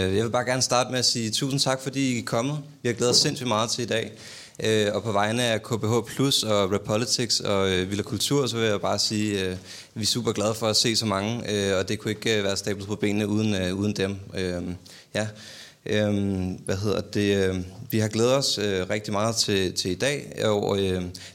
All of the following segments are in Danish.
Øh, jeg vil bare gerne starte med at sige tusind tak, fordi I er kommet. Vi har glædet os sindssygt meget til i dag. Øh, og på vegne af KBH Plus og Repolitics og øh, Villa Kultur, så vil jeg bare sige, at vi er super glade for at se så mange, og det kunne ikke være stablet på benene uden, uden dem. Ja. hvad hedder det? Vi har glædet os rigtig meget til, til i dag, og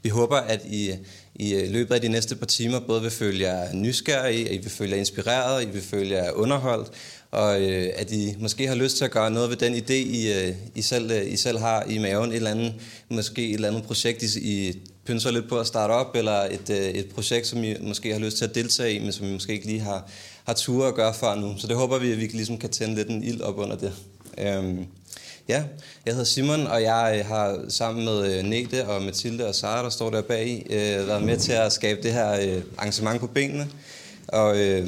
vi håber, at I i øh, løbet af de næste par timer både vil føle jer nysgerrige, I vil føle jer inspireret, I vil føle jer underholdt, og øh, at I måske har lyst til at gøre noget ved den idé, I, øh, I, selv, øh, I selv har i maven, et eller andet, måske et eller andet projekt, I, I pynser lidt på at starte op, eller et, øh, et projekt, som I måske har lyst til at deltage i, men som I måske ikke lige har, har tur at gøre for nu. Så det håber vi, at vi ligesom kan tænde lidt en ild op under det. Øhm, ja, jeg hedder Simon, og jeg øh, har sammen med øh, Nete og Mathilde og Sara, der står der bag, øh, været med til at skabe det her øh, arrangement på benene. Og øh,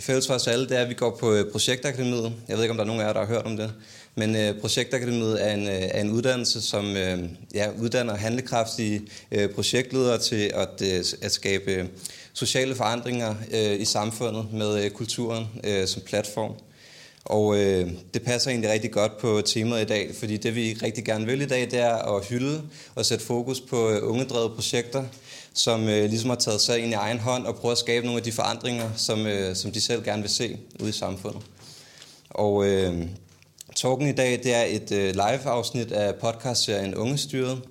fælles for os alle, det er, at vi går på øh, Projektakademiet. Jeg ved ikke, om der er nogen af jer, der har hørt om det. Men øh, Projektakademiet er en, øh, er en uddannelse, som øh, ja, uddanner handlekraftige øh, projektledere til at, øh, at skabe øh, sociale forandringer øh, i samfundet med øh, kulturen øh, som platform. Og øh, det passer egentlig rigtig godt på temaet i dag, fordi det vi rigtig gerne vil i dag, det er at hylde og sætte fokus på øh, ungedrevede projekter, som øh, ligesom har taget sig ind i egen hånd og prøver at skabe nogle af de forandringer, som, øh, som de selv gerne vil se ude i samfundet. Og øh, talken i dag, det er et øh, live-afsnit af podcastserien Ungestyret,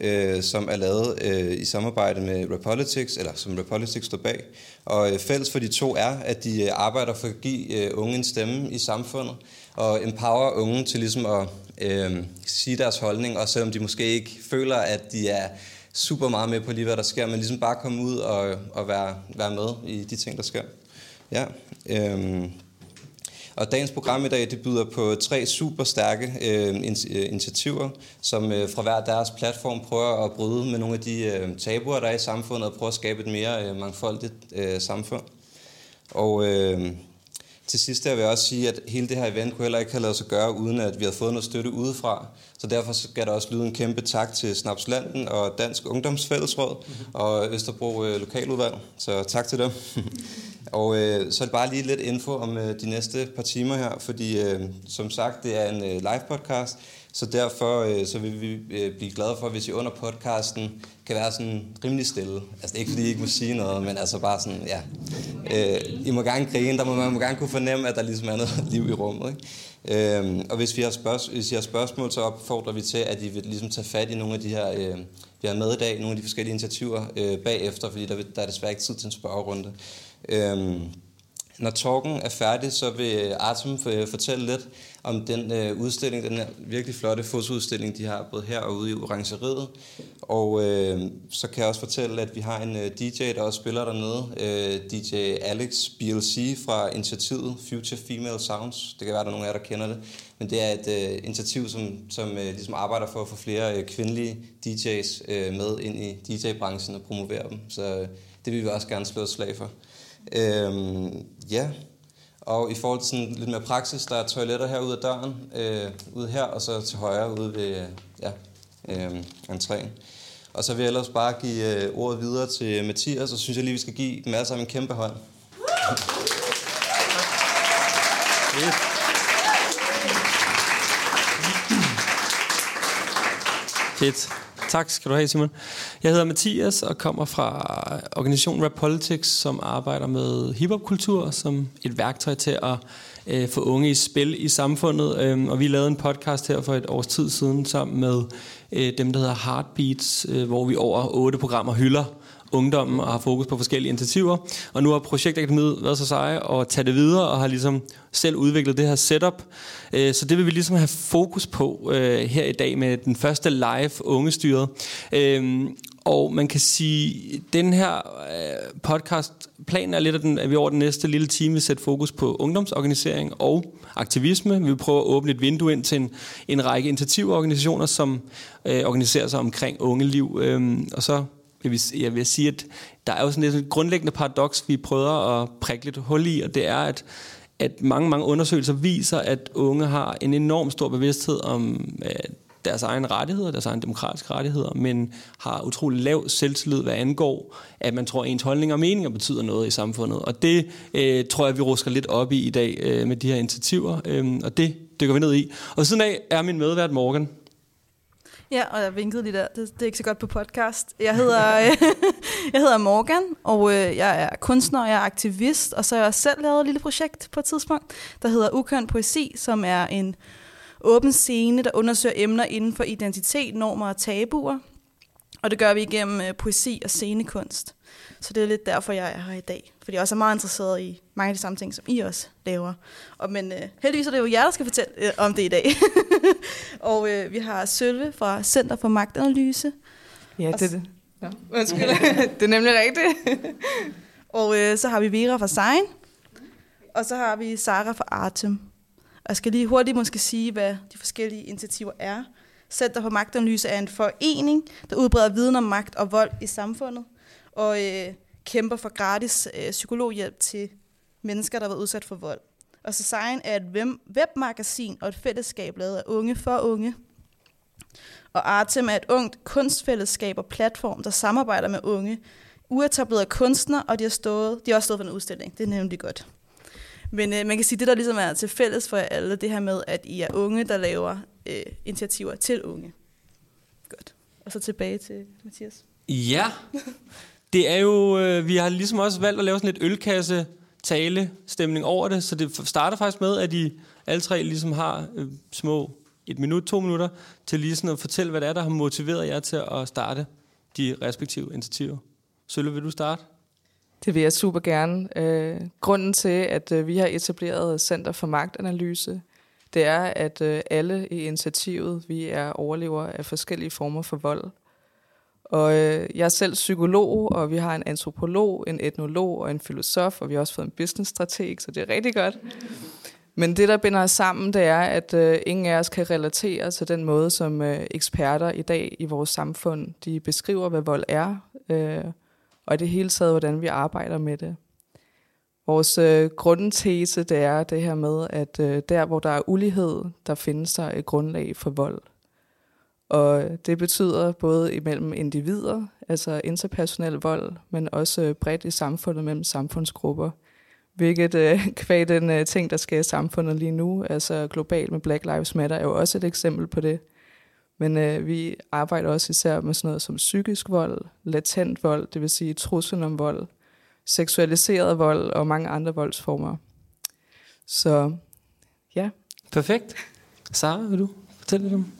øh, som er lavet øh, i samarbejde med Repolitics, eller som Repolitics står bag. Og øh, fælles for de to er, at de øh, arbejder for at give øh, unge en stemme i samfundet, og empower unge til ligesom at øh, sige deres holdning, og selvom de måske ikke føler, at de er super meget med på lige, hvad der sker, men ligesom bare komme ud og, og være, være med i de ting, der sker. Ja, øh, og dagens program i dag, det byder på tre super stærke øh, øh, initiativer, som øh, fra hver deres platform prøver at bryde med nogle af de øh, tabuer, der er i samfundet, og prøver at skabe et mere øh, mangfoldigt øh, samfund. Og øh, til sidst vil jeg også sige, at hele det her event kunne heller ikke have lavet sig gøre, uden at vi havde fået noget støtte udefra. Så derfor skal der også lyde en kæmpe tak til Snapslanden og Dansk Ungdomsfællesråd mm-hmm. og Østerbro øh, Lokaludvalg. Så tak til dem. og øh, så er bare lige lidt info om øh, de næste par timer her, fordi øh, som sagt, det er en øh, live podcast, så derfor øh, så vil vi øh, blive glade for, hvis I under podcasten kan være sådan rimelig stille. Altså ikke fordi I ikke må sige noget, men altså bare sådan, ja. Øh, I må gerne grine, der må man må gerne kunne fornemme, at der ligesom er noget liv i rummet. Ikke? Øh, og hvis, vi har spørg- hvis I har spørgsmål, så opfordrer vi til, at I vil ligesom tage fat i nogle af de her, øh, vi har med i dag, nogle af de forskellige initiativer øh, bagefter, fordi der, der er desværre ikke tid til en spørgerunde. Øh, når talken er færdig, så vil Artem fortælle lidt om den øh, udstilling, den her virkelig flotte fotoudstilling, de har både her og ude i Orangeriet. Og øh, så kan jeg også fortælle, at vi har en øh, DJ, der også spiller dernede. Øh, DJ Alex BLC fra initiativet Future Female Sounds. Det kan være, at der er nogen af jer, der kender det. Men det er et øh, initiativ, som, som øh, ligesom arbejder for at få flere øh, kvindelige DJ's øh, med ind i DJ-branchen og promovere dem. Så øh, det vil vi også gerne slå et slag for. Øh, ja, og i forhold til sådan lidt mere praksis, der er toiletter herude af døren, øh, ude her, og så til højre ude ved ja, øh, entréen. Og så vil jeg ellers bare give øh, ordet videre til Mathias, og så synes jeg lige, vi skal give dem alle sammen en kæmpe hånd. Fedt. Tak skal du have, Simon. Jeg hedder Mathias og kommer fra organisationen Rap Politics, som arbejder med hiphopkultur som et værktøj til at øh, få unge i spil i samfundet. Øhm, og vi lavede en podcast her for et års tid siden sammen med øh, dem, der hedder Heartbeats, øh, hvor vi over otte programmer hylder ungdommen og har fokus på forskellige initiativer. Og nu har Projektakademiet været så seje og tage det videre og har ligesom selv udviklet det her setup. Øh, så det vil vi ligesom have fokus på øh, her i dag med den første live ungestyret. Øh, og man kan sige, at den her øh, podcast, planen er lidt, at, den, at vi over den næste lille time vil sætte fokus på ungdomsorganisering og aktivisme. Vi vil prøve at åbne et vindue ind til en, en række initiativorganisationer, som øh, organiserer sig omkring ungeliv. Øh, og så jeg vil, jeg vil sige, at der er jo sådan et grundlæggende paradoks, vi prøver at prikke lidt hul i, og det er, at, at mange, mange undersøgelser viser, at unge har en enorm stor bevidsthed om øh, deres egne rettigheder, deres egne demokratiske rettigheder, men har utrolig lav selvtillid, hvad angår, at man tror, at ens holdninger og meninger betyder noget i samfundet. Og det øh, tror jeg, vi rusker lidt op i i dag øh, med de her initiativer, øh, og det dykker vi ned i. Og siden af er min medvært Morgan. Ja, og jeg vinkede lige der. Det, det er ikke så godt på podcast. Jeg hedder, jeg hedder Morgan, og øh, jeg er kunstner, jeg er aktivist, og så har jeg selv lavet et lille projekt på et tidspunkt, der hedder Ukøn Poesi, som er en åben scene, der undersøger emner inden for identitet, normer og tabuer. Og det gør vi igennem øh, poesi og scenekunst. Så det er lidt derfor, jeg er her i dag. Fordi jeg også er meget interesseret i mange af de samme ting, som I også laver. Og, men øh, heldigvis er det jo jer, der skal fortælle øh, om det i dag. og øh, vi har Sølve fra Center for Magtanalyse. Ja, det er det. Ja. Undskyld. det er nemlig rigtigt. og øh, så har vi Vera fra Sein. Og så har vi Sara fra Artem. Og jeg skal lige hurtigt måske sige, hvad de forskellige initiativer er. Center for Magtanalyse er en forening, der udbreder viden om magt og vold i samfundet, og øh, kæmper for gratis øh, psykologhjælp til mennesker, der har været udsat for vold. Og Society er et webmagasin og et fællesskab lavet af unge for unge. Og Artem er et ungt kunstfællesskab og platform, der samarbejder med unge, uetablerede kunstnere, og de har, stået, de har også stået for en udstilling. Det er nemlig godt. Men øh, man kan sige, det der ligesom er til fælles for jer alle, det her med, at I er unge, der laver øh, initiativer til unge. Godt. Og så tilbage til Mathias. Ja, det er jo, øh, vi har ligesom også valgt at lave sådan lidt ølkasse tale stemning over det, så det starter faktisk med, at I alle tre ligesom har øh, små et minut, to minutter, til lige sådan at fortælle, hvad det er, der har motiveret jer til at starte de respektive initiativer. Sølle, vil du starte? Det vil jeg super gerne. Øh, grunden til, at øh, vi har etableret Center for Magtanalyse, det er, at øh, alle i initiativet, vi er overlever af forskellige former for vold. Og øh, jeg er selv psykolog, og vi har en antropolog, en etnolog og en filosof, og vi har også fået en businessstrateg, så det er rigtig godt. Men det, der binder os sammen, det er, at øh, ingen af os kan relatere til den måde, som øh, eksperter i dag i vores samfund, de beskriver, hvad vold er, øh, og i det hele taget, hvordan vi arbejder med det. Vores øh, grundtese, det er det her med, at øh, der, hvor der er ulighed, der findes der et grundlag for vold. Og det betyder både imellem individer, altså interpersonel vold, men også bredt i samfundet mellem samfundsgrupper. Hvilket øh, kvæg den øh, ting, der sker i samfundet lige nu, altså globalt med Black Lives Matter, er jo også et eksempel på det. Men øh, vi arbejder også især med sådan noget som psykisk vold, latent vold, det vil sige truslen om vold, seksualiseret vold og mange andre voldsformer. Så ja. Perfekt. Sara, vil du fortælle lidt om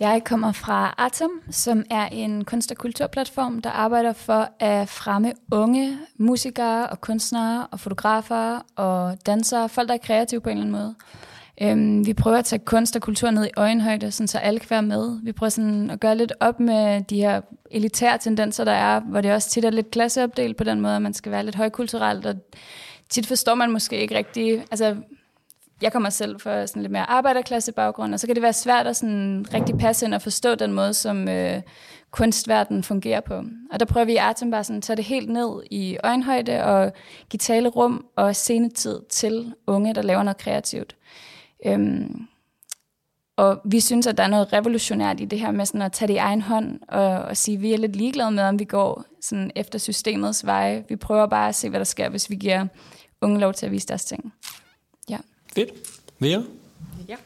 jeg kommer fra Atom, som er en kunst- og kulturplatform, der arbejder for at fremme unge musikere og kunstnere og fotografer og dansere, folk der er kreative på en eller anden måde. Øhm, vi prøver at tage kunst og kultur ned i øjenhøjde, sådan så alle kan være med. Vi prøver sådan at gøre lidt op med de her elitære tendenser, der er, hvor det også tit er lidt klasseopdelt på den måde, at man skal være lidt højkulturelt, og tit forstår man måske ikke rigtig, altså jeg kommer selv fra sådan lidt mere arbejderklasse baggrund, og så kan det være svært at sådan rigtig passe ind og forstå den måde, som øh, kunstverdenen fungerer på. Og der prøver vi i Artem bare sådan at tage det helt ned i øjenhøjde og give talerum og scenetid til unge, der laver noget kreativt. Øhm, og vi synes, at der er noget revolutionært i det her med sådan at tage det i egen hånd og, og sige, at vi er lidt ligeglade med, om vi går sådan efter systemets veje. Vi prøver bare at se, hvad der sker, hvis vi giver unge lov til at vise deres ting. Fedt. Mere? Ja.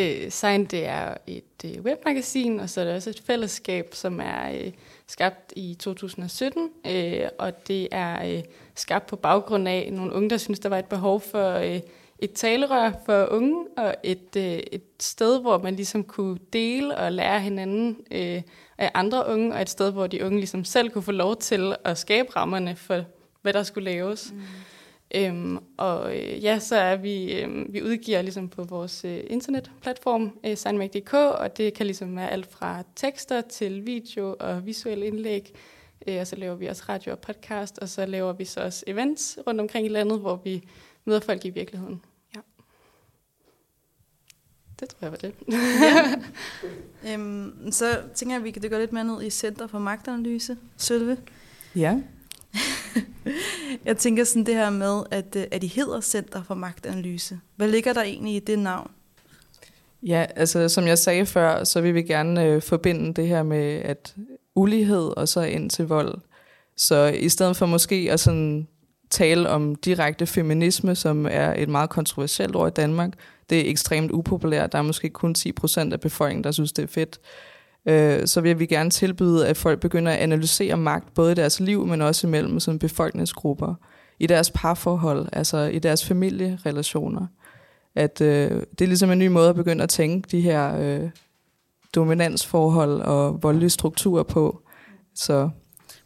Øh, Sign, det er et øh, webmagasin, og så er det også et fællesskab, som er øh, skabt i 2017, øh, og det er øh, skabt på baggrund af nogle unge, der synes, der var et behov for øh, et talerør for unge, og et, øh, et sted, hvor man ligesom kunne dele og lære hinanden øh, af andre unge, og et sted, hvor de unge ligesom selv kunne få lov til at skabe rammerne for, hvad der skulle laves. Mm. Øhm, og øh, ja, så er vi, øh, vi udgiver ligesom på vores øh, internetplatform, øh, signmag.dk, og det kan ligesom være alt fra tekster til video og visuelle indlæg. Øh, og så laver vi også radio og podcast, og så laver vi så også events rundt omkring i landet, hvor vi møder folk i virkeligheden. Ja. Det tror jeg var det. ja. øhm, så tænker jeg, at vi kan gå lidt mere ned i Center for Magtanalyse. Sølve? Ja. jeg tænker sådan det her med, at, øh, at I hedder Center for Magtanalyse. Hvad ligger der egentlig i det navn? Ja, altså som jeg sagde før, så vil vi gerne øh, forbinde det her med at ulighed og så ind til vold. Så i stedet for måske at sådan tale om direkte feminisme, som er et meget kontroversielt ord i Danmark, det er ekstremt upopulært. Der er måske kun 10 procent af befolkningen, der synes, det er fedt. Øh, så vil vi gerne tilbyde, at folk begynder at analysere magt, både i deres liv, men også imellem sådan befolkningsgrupper, i deres parforhold, altså i deres familierelationer. At øh, det er ligesom en ny måde at begynde at tænke de her øh, dominansforhold og voldelige strukturer på. Så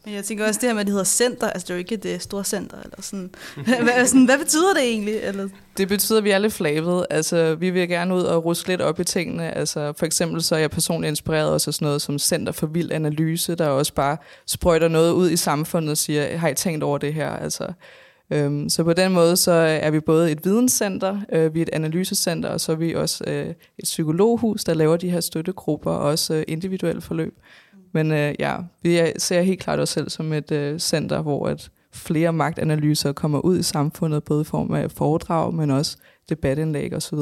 men jeg tænker også det her med, at det hedder center, altså det er jo ikke det store center, eller sådan. Hvad, sådan, hvad betyder det egentlig? Eller? Det betyder, at vi er lidt flabet. Altså, vi vil gerne ud og ruske lidt op i tingene. Altså, for eksempel så er jeg personligt inspireret også af sådan noget som Center for Vild Analyse, der også bare sprøjter noget ud i samfundet og siger, har I tænkt over det her? Altså, øhm, så på den måde så er vi både et videnscenter, øh, vi er et analysecenter, og så er vi også øh, et psykologhus, der laver de her støttegrupper, og også øh, individuelle forløb. Men øh, ja, vi ser helt klart os selv som et øh, center, hvor at flere magtanalyser kommer ud i samfundet, både i form af foredrag, men også debatindlæg osv.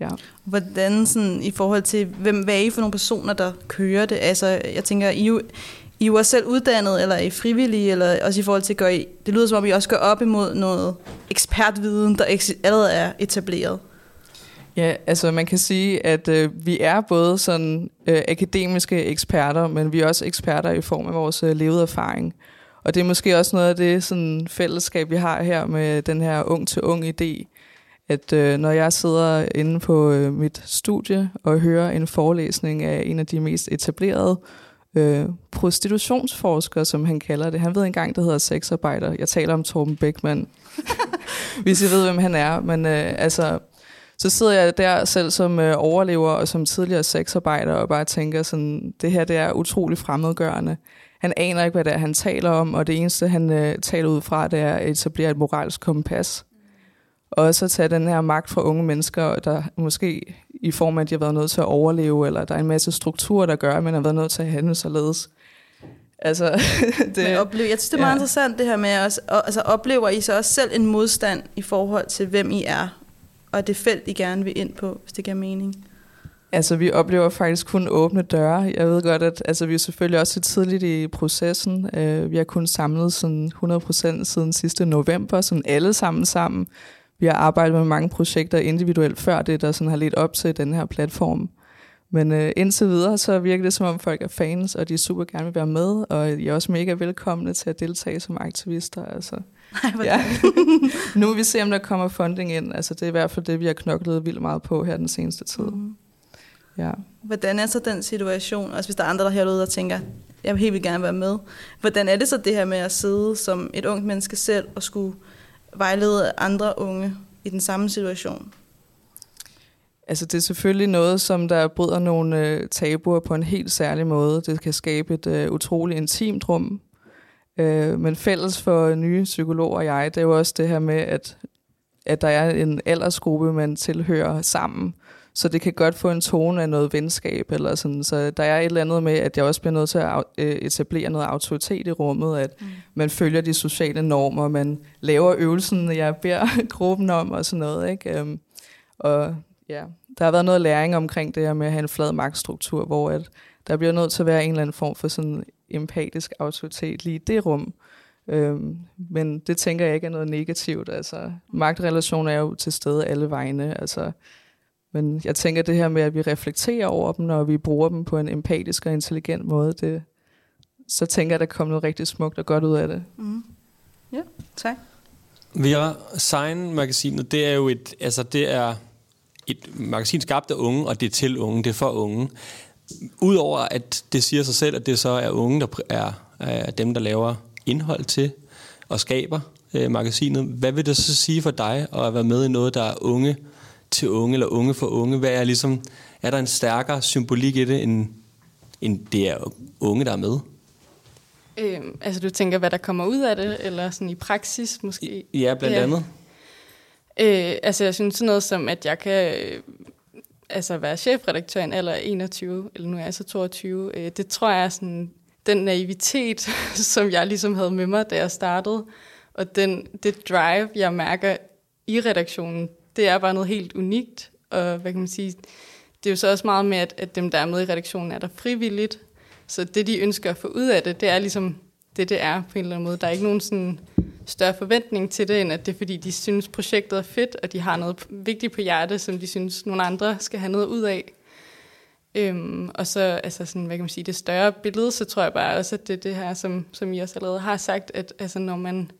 Ja. Hvordan sådan, i forhold til, hvem, hvad er I for nogle personer, der kører det? Altså, jeg tænker, I, er jo- I er jo selv uddannet, eller er I frivillige, eller også i forhold til, gør I, det lyder som om, I også går op imod noget ekspertviden, der allerede er etableret. Ja, altså man kan sige, at øh, vi er både sådan øh, akademiske eksperter, men vi er også eksperter i form af vores øh, levede erfaring. Og det er måske også noget af det sådan, fællesskab, vi har her med den her ung-til-ung idé, at øh, når jeg sidder inde på øh, mit studie og hører en forelæsning af en af de mest etablerede øh, prostitutionsforskere, som han kalder det. Han ved engang, det hedder sexarbejder. Jeg taler om Torben Beckmann, hvis I ved, hvem han er. Men øh, altså, så sidder jeg der selv som øh, overlever og som tidligere sexarbejder og bare tænker sådan, det her det er utrolig fremmedgørende. Han aner ikke, hvad det er, han taler om, og det eneste, han øh, taler ud fra, det er at etablere et moralsk kompas. Og så tage den her magt fra unge mennesker, der måske i form af, at de har været nødt til at overleve, eller der er en masse strukturer, der gør, at man har været nødt til at handle således. Altså, Det, Men oplever, jeg synes, det er meget ja. interessant det her med, også, og, altså oplever I så også selv en modstand i forhold til, hvem I er, og det felt, I gerne vil ind på, hvis det giver mening? Altså, vi oplever faktisk kun åbne døre. Jeg ved godt, at altså, vi er selvfølgelig også lidt tidligt i processen. Uh, vi har kun samlet sådan 100% siden sidste november, sådan alle sammen sammen. Vi har arbejdet med mange projekter individuelt før det, der sådan har ledt op til den her platform. Men uh, indtil videre, så virker det som om folk er fans, og de super gerne vil være med, og I er også mega velkomne til at deltage som aktivister. Altså. Nej, Ja. nu vil vi se, om der kommer funding ind. Altså, det er i hvert fald det, vi har knoklet vildt meget på her den seneste tid. Mhm. Ja. Hvordan er så den situation, også hvis der er andre, der herude, der tænker, jeg vil helt vildt gerne være med. Hvordan er det så det her med at sidde som et ungt menneske selv og skulle vejlede andre unge i den samme situation? Altså det er selvfølgelig noget, som der bryder nogle øh, tabuer på en helt særlig måde. Det kan skabe et øh, utroligt intimt rum. Øh, men fælles for nye psykologer og jeg, det er jo også det her med, at, at der er en aldersgruppe, man tilhører sammen. Så det kan godt få en tone af noget venskab. Eller sådan. Så der er et eller andet med, at jeg også bliver nødt til at øh, etablere noget autoritet i rummet. At Mm. man følger de sociale normer, man laver øvelsen, jeg beder gruppen om og sådan noget. Ikke? Øhm, og ja, der har været noget læring omkring det her med at have en flad magtstruktur, hvor at der bliver nødt til at være en eller anden form for sådan empatisk autoritet lige i det rum. Øhm, men det tænker jeg ikke er noget negativt. Altså, magtrelationer er jo til stede alle vegne. Altså, men jeg tænker det her med, at vi reflekterer over dem, og vi bruger dem på en empatisk og intelligent måde, det, så tænker jeg, at der kommer noget rigtig smukt og godt ud af det. Mm. Ja, tak. Vera, Sign-magasinet, det er jo et, altså det er et magasin skabt af unge, og det er til unge, det er for unge. Udover at det siger sig selv, at det så er unge, der er, er dem, der laver indhold til og skaber øh, magasinet. Hvad vil det så sige for dig at være med i noget, der er unge til unge, eller unge for unge? Hvad er ligesom, er der en stærkere symbolik i det, end, end det er unge, der er med? Øhm, altså du tænker, hvad der kommer ud af det, eller sådan i praksis måske? Ja, blandt Ja. andet. Øh, altså jeg synes sådan noget som, at jeg kan øh, altså være chefredaktør i en alder 21, eller nu er jeg så 22, øh, det tror jeg er sådan den naivitet, som jeg ligesom havde med mig, da jeg startede, og den, det drive, jeg mærker i redaktionen, det er bare noget helt unikt, og hvad kan man sige, det er jo så også meget med, at, at dem, der er med i redaktionen, er der frivilligt. Så det, de ønsker at få ud af det, det er ligesom det, det er på en eller anden måde. Der er ikke nogen sådan større forventning til det, end at det er, fordi de synes, projektet er fedt, og de har noget vigtigt på hjertet, som de synes, nogle andre skal have noget ud af. Øhm, og så, altså sådan, hvad kan man sige, det større billede, så tror jeg bare også, at det er det her, som, som I også allerede har sagt, at altså, når man,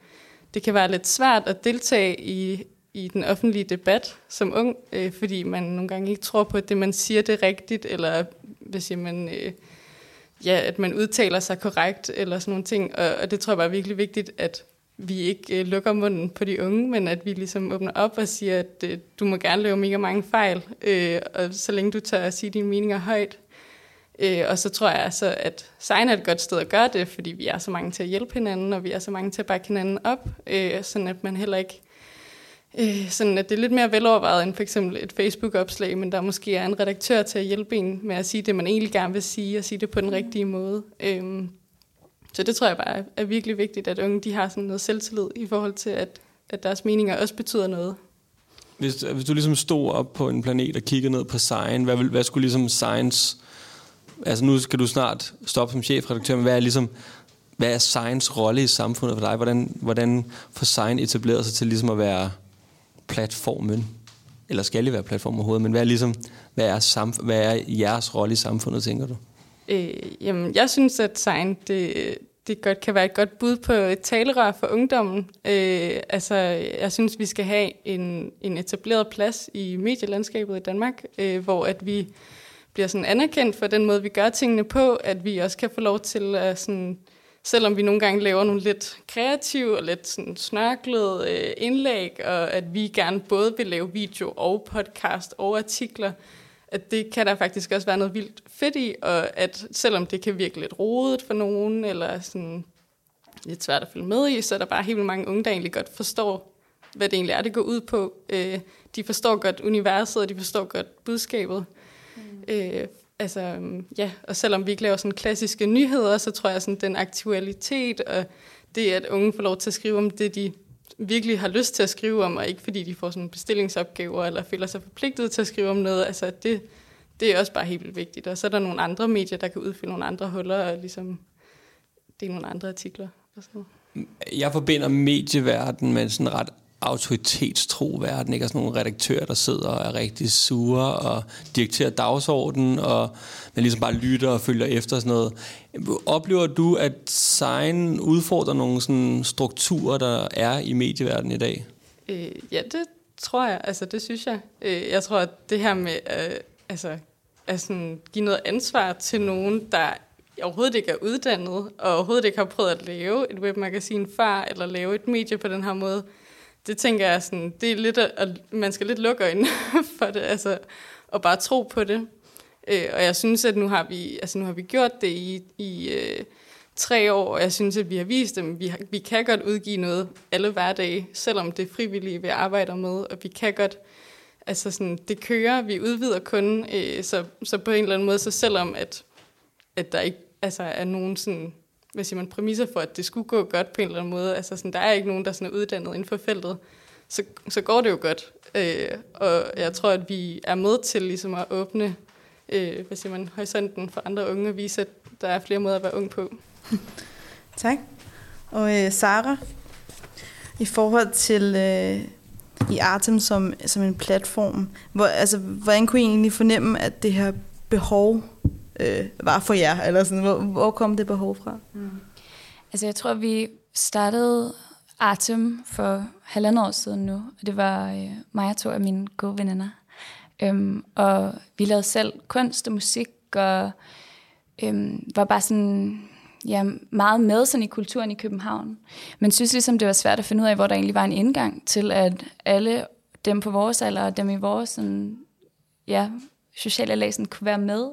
det kan være lidt svært at deltage i, i den offentlige debat som ung, øh, fordi man nogle gange ikke tror på, at det, man siger, det er rigtigt, eller hvis man, øh, ja, at man udtaler sig korrekt, eller sådan nogle ting. Og, og det tror jeg bare er virkelig vigtigt, at vi ikke øh, lukker munden på de unge, men at vi ligesom åbner op og siger, at øh, du må gerne lave mega mange fejl, øh, og så længe du tør at sige dine meninger højt. Øh, og så tror jeg altså, at Sign er et godt sted at gøre det, fordi vi er så mange til at hjælpe hinanden, og vi er så mange til at bakke hinanden op, øh, sådan at man heller ikke øh, sådan at det er lidt mere velovervejet end for eksempel et Facebook-opslag, men der måske er en redaktør til at hjælpe en med at sige det, man egentlig gerne vil sige, og sige det på den rigtige måde. Øh, så det tror jeg bare er virkelig vigtigt, at unge de har sådan noget selvtillid i forhold til, at, at deres meninger også betyder noget. Hvis, hvis du ligesom stod op på en planet og kiggede ned på Science, hvad, hvad skulle ligesom Science... Altså nu skal du snart stoppe som chefredaktør, men hvad er ligesom... Hvad er Science rolle i samfundet for dig? Hvordan, hvordan får Science etableret sig til ligesom at være platformen? Eller skal det være platformen overhovedet? Men hvad er, ligesom, hvad er, samf- hvad er jeres rolle i samfundet, tænker du? Øh, jamen, jeg synes, at sign, det, det godt kan være et godt bud på et talerør for ungdommen. Øh, altså, jeg synes, vi skal have en, en etableret plads i medielandskabet i Danmark, øh, hvor at vi bliver sådan anerkendt for den måde, vi gør tingene på, at vi også kan få lov til at sådan, selvom vi nogle gange laver nogle lidt kreative og lidt sådan snørklede øh, indlæg, og at vi gerne både vil lave video og podcast og artikler, at det kan der faktisk også være noget vildt fedt i, og at selvom det kan virke lidt rodet for nogen, eller sådan lidt svært at følge med i, så er der bare helt mange unge, der egentlig godt forstår, hvad det egentlig er, det går ud på. Øh, de forstår godt universet, og de forstår godt budskabet. Mm. Øh, altså, ja, og selvom vi ikke laver sådan klassiske nyheder, så tror jeg, sådan den aktualitet, og det, at unge får lov til at skrive om det, de virkelig har lyst til at skrive om, og ikke fordi de får sådan bestillingsopgaver, eller føler sig forpligtet til at skrive om noget. Altså det, det er også bare helt vildt vigtigt. Og så er der nogle andre medier, der kan udfylde nogle andre huller, og ligesom dele nogle andre artikler. Og sådan Jeg forbinder medieverdenen med sådan ret autoritetstro verden, ikke? Altså nogle redaktører, der sidder og er rigtig sure og dikterer dagsordenen, og man ligesom bare lytter og følger efter sådan noget. Oplever du, at sign udfordrer nogle sådan strukturer, der er i medieverdenen i dag? Øh, ja, det tror jeg. Altså, det synes jeg. Øh, jeg tror, at det her med øh, altså, at sådan, give noget ansvar til nogen, der overhovedet ikke er uddannet, og overhovedet ikke har prøvet at lave et webmagasin før, eller lave et medie på den her måde, det tænker jeg sådan, det er lidt, at man skal lidt lukke øjnene for det, altså, og bare tro på det. Øh, og jeg synes, at nu har vi, altså nu har vi gjort det i, i øh, tre år, og jeg synes, at vi har vist dem, vi, har, vi kan godt udgive noget alle hverdage, selvom det er frivillige, vi arbejder med, og vi kan godt, altså sådan, det kører, vi udvider kun, øh, så, så på en eller anden måde, så selvom at, at der ikke altså, er nogen sådan hvad siger man, præmisser for, at det skulle gå godt på en eller anden måde. Altså sådan, der er ikke nogen, der sådan er uddannet inden for feltet. Så, så går det jo godt. Øh, og jeg tror, at vi er med til ligesom at åbne øh, hvad siger man, horisonten for andre unge og vise, at der er flere måder at være ung på. tak. Og øh, Sara, i forhold til øh, i Artem som, som en platform, hvor, altså, hvordan kunne I egentlig fornemme, at det her behov øh, var for jer? Eller sådan, hvor, hvor kom det behov fra? Mm. Altså jeg tror, vi startede Artem for halvandet år siden nu, og det var øh, mig og to af mine gode veninder. Øhm, og vi lavede selv kunst og musik, og øhm, var bare sådan ja, meget med sådan i kulturen i København. Men synes ligesom, det var svært at finde ud af, hvor der egentlig var en indgang til, at alle dem på vores alder og dem i vores sådan, ja, sociale lag sådan, kunne være med.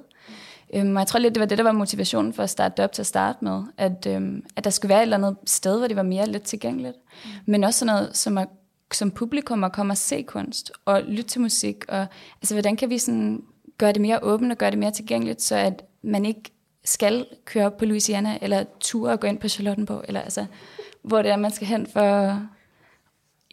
Øhm, og jeg tror lidt, det var det, der var motivationen for at starte det op til at starte med. At, øhm, at der skulle være et eller andet sted, hvor det var mere let tilgængeligt. Mm. Men også sådan noget som, at, som publikum at komme og se kunst og lytte til musik. Og, altså, hvordan kan vi sådan gøre det mere åbent og gøre det mere tilgængeligt, så at man ikke skal køre op på Louisiana, eller ture og gå ind på Charlottenborg, eller altså, hvor det er, man skal hen for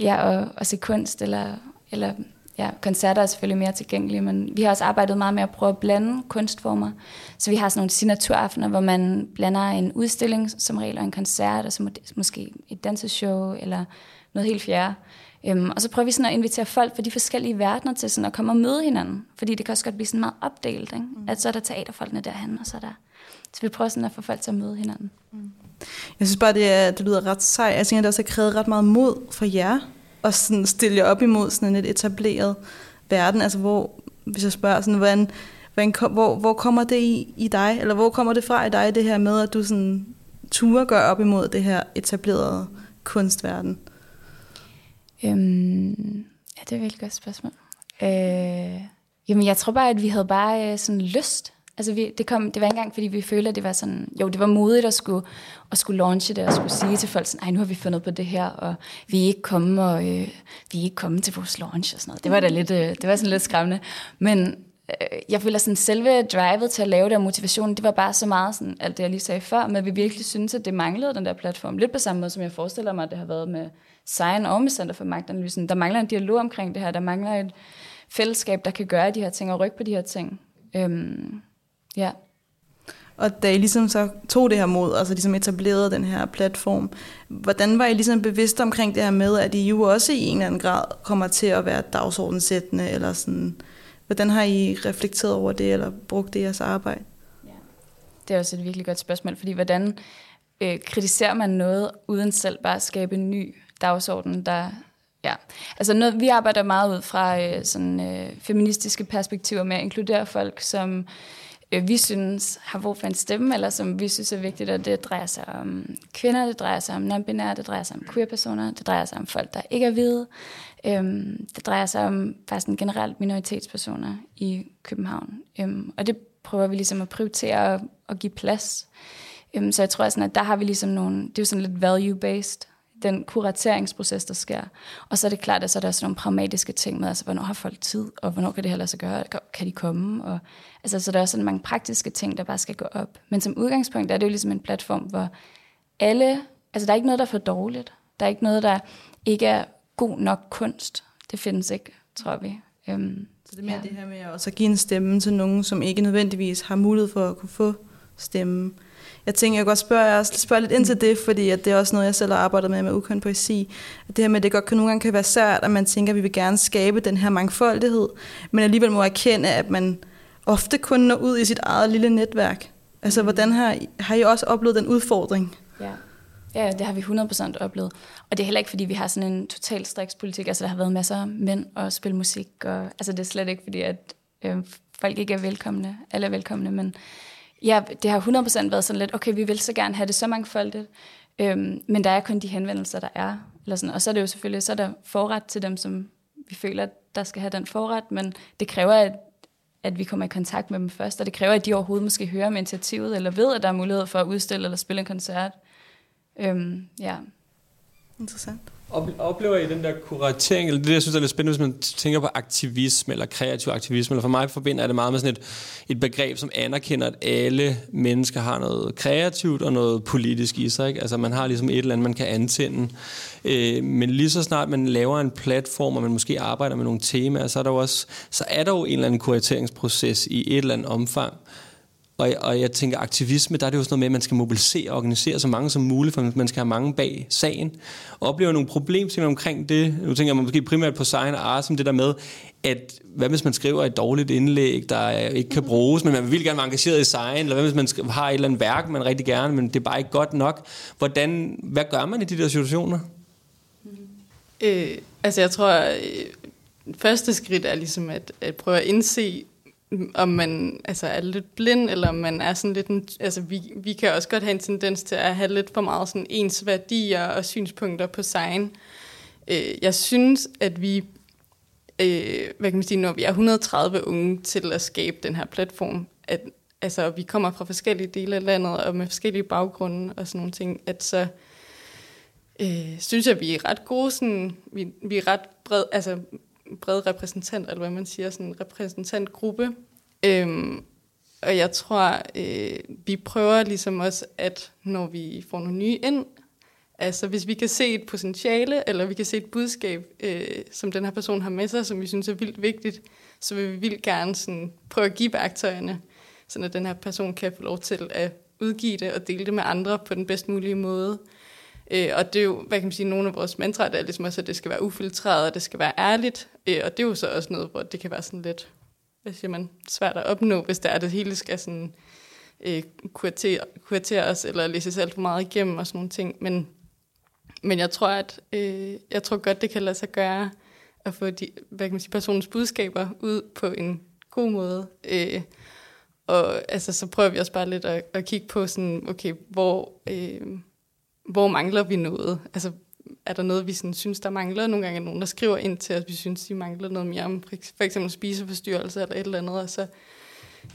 ja, at, at se kunst, eller, eller ja, koncerter er selvfølgelig mere tilgængelige, men vi har også arbejdet meget med at prøve at blande kunstformer. Så vi har sådan nogle signaturaftener, hvor man blander en udstilling som regel og en koncert, og så må, måske et danseshow eller noget helt fjerde. Øhm, og så prøver vi sådan at invitere folk fra de forskellige verdener til sådan at komme og møde hinanden. Fordi det kan også godt blive sådan meget opdelt. Ikke? Mm. At så er der teaterfolkene derhen, og så er der... Så vi prøver sådan at få folk til at møde hinanden. Mm. Jeg synes bare, det, er, det lyder ret sej. Jeg tænker, det også har krævet ret meget mod for jer at sådan stille jer op imod sådan en et etableret verden. Altså hvor, hvis jeg spørger, sådan, hvordan, hvordan, hvor, hvor kommer det i, i dig? Eller hvor kommer det fra i dig, det her med, at du sådan turer gør op imod det her etablerede kunstverden? Øhm, ja, det er et virkelig godt spørgsmål. Øh, jamen, jeg tror bare, at vi havde bare øh, sådan lyst. Altså, vi, det, kom, det var ikke engang, fordi vi følte, at det var sådan... Jo, det var modigt at skulle, at skulle launche det, og skulle sige til folk sådan, ej, nu har vi fundet på det her, og vi er ikke komme, og, øh, vi er ikke komme til vores launch og sådan noget. Det var da lidt, øh, det var sådan lidt skræmmende. Men øh, jeg føler sådan, selve drivet til at lave det, og motivationen, det var bare så meget sådan, alt det, jeg lige sagde før, men vi virkelig synes, at det manglede den der platform. Lidt på samme måde, som jeg forestiller mig, at det har været med Sign og med Center for Magtanalysen. Der mangler en dialog omkring det her. Der mangler et fællesskab, der kan gøre de her ting og rykke på de her ting. Øhm, ja. Og da I ligesom så tog det her mod, altså ligesom etablerede den her platform, hvordan var I ligesom bevidste omkring det her med, at I jo også i en eller anden grad kommer til at være dagsordensættende, eller sådan, hvordan har I reflekteret over det, eller brugt det i jeres arbejde? Ja. Det er også et virkelig godt spørgsmål, fordi hvordan øh, kritiserer man noget, uden selv bare at skabe en ny dagsorden, der Ja, altså noget, vi arbejder meget ud fra øh, sådan øh, feministiske perspektiver med at inkludere folk, som øh, Øh, vi synes har brug for en stemme, eller som vi synes er vigtigt, og det drejer sig om kvinder, det drejer sig om non-binære, det drejer sig om queer-personer, det drejer sig om folk, der ikke er hvide, øhm, det drejer sig om faktisk en generelt minoritetspersoner i København. Øhm, og det prøver vi ligesom at prioritere og, og give plads. Øhm, så jeg tror sådan, at der har vi ligesom nogle, det er jo sådan lidt value-based, den kurateringsproces, der sker. Og så er det klart, at så er der også nogle pragmatiske ting med, altså hvornår har folk tid, og hvornår kan det her lade sig gøre, kan de komme, og altså, så der er sådan mange praktiske ting, der bare skal gå op. Men som udgangspunkt er det jo ligesom en platform, hvor alle, altså der er ikke noget, der er for dårligt. Der er ikke noget, der ikke er god nok kunst. Det findes ikke, tror vi. Um, så det er mere ja. det her med at også give en stemme til nogen, som ikke nødvendigvis har mulighed for at kunne få stemme jeg tænker, jeg kan godt spørge, jeg spørge lidt ind til det, fordi at det er også noget, jeg selv har arbejdet med med ukøn poesi. At det her med, at det godt kan nogle gange kan være sært, at man tænker, at vi vil gerne skabe den her mangfoldighed, men alligevel må erkende, at man ofte kun når ud i sit eget lille netværk. Altså, hvordan har, har I også oplevet den udfordring? Ja. Ja, det har vi 100% oplevet. Og det er heller ikke, fordi vi har sådan en total strikspolitik. Altså, der har været masser af mænd og spille musik. Og, altså, det er slet ikke, fordi at, øh, folk ikke er velkomne. Alle er velkomne, men Ja, det har 100% været sådan lidt, okay, vi vil så gerne have det så mangfoldigt, øhm, men der er kun de henvendelser, der er. Eller sådan. Og så er det jo selvfølgelig, så er der forret til dem, som vi føler, der skal have den forret, men det kræver, at, at vi kommer i kontakt med dem først, og det kræver, at de overhovedet måske hører om initiativet, eller ved, at der er mulighed for at udstille eller spille en koncert. Øhm, ja. Interessant. Oplever I den der kuratering, eller det, jeg synes er lidt spændende, hvis man tænker på aktivisme, eller kreativ aktivisme, eller for mig forbinder er det meget med sådan et, et begreb, som anerkender, at alle mennesker har noget kreativt og noget politisk i sig. Ikke? Altså man har ligesom et eller andet, man kan antænde. Øh, men lige så snart man laver en platform, og man måske arbejder med nogle temaer, så er der jo også, så er der jo en eller anden kurateringsproces i et eller andet omfang. Og, og jeg tænker, aktivisme, der er det jo sådan noget med, at man skal mobilisere og organisere så mange som muligt, for man skal have mange bag sagen. Og oplever nogle problemstillinger omkring det. Nu tænker jeg måske primært på sign og art, som det der med, at hvad hvis man skriver et dårligt indlæg, der ikke kan bruges, men man vil gerne være engageret i sign, eller hvad hvis man har et eller andet værk, man rigtig gerne, men det er bare ikke godt nok. Hvordan, hvad gør man i de der situationer? Øh, altså jeg tror, øh, første skridt er ligesom at, at prøve at indse, om man altså, er lidt blind, eller om man er sådan lidt... En, altså, vi, vi kan også godt have en tendens til at have lidt for meget sådan ens værdier og synspunkter på sign. Øh, jeg synes, at vi... Øh, hvad kan man sige, når vi er 130 unge til at skabe den her platform, at altså, vi kommer fra forskellige dele af landet og med forskellige baggrunde og sådan nogle ting, at så øh, synes jeg, vi er ret gode, sådan, vi, vi er ret bred, altså bred repræsentant, eller hvad man siger, sådan en repræsentantgruppe. Øhm, og jeg tror, øh, vi prøver ligesom også, at når vi får nogle nye ind, Altså hvis vi kan se et potentiale, eller vi kan se et budskab, øh, som den her person har med sig, som vi synes er vildt vigtigt, så vil vi vildt gerne sådan, prøve at give værktøjerne, så at den her person kan få lov til at udgive det og dele det med andre på den bedst mulige måde. Øh, og det er jo, hvad kan man sige, nogle af vores mantraer, der er ligesom også, at det skal være ufiltreret, og det skal være ærligt. Øh, og det er jo så også noget, hvor det kan være sådan lidt, hvad siger man, svært at opnå, hvis det er, at det hele skal sådan øh, kuratere, kurateres, eller læses alt for meget igennem og sådan nogle ting. Men, men jeg tror, at øh, jeg tror godt, det kan lade sig gøre at få de, hvad kan man sige, personens budskaber ud på en god måde. Øh, og altså, så prøver vi også bare lidt at, at kigge på, sådan, okay, hvor, øh, hvor mangler vi noget? Altså, er der noget, vi sådan, synes, der mangler? Nogle gange er nogen, der skriver ind til os, vi synes, de mangler noget mere om for eksempel spiseforstyrrelse eller et eller andet, og så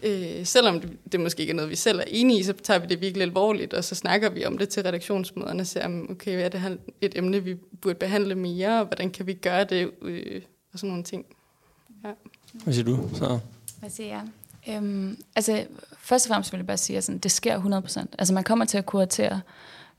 Øh, selvom det, det måske ikke er noget, vi selv er enige i, så tager vi det virkelig alvorligt, og så snakker vi om det til redaktionsmøderne, og siger, okay, er det her et emne, vi burde behandle mere, og hvordan kan vi gøre det, øh, og sådan nogle ting. Ja. Hvad siger du? Så? Hvad siger jeg? Øhm, altså, først og fremmest vil jeg bare sige, at sådan, det sker 100%. Altså, man kommer til at kuratere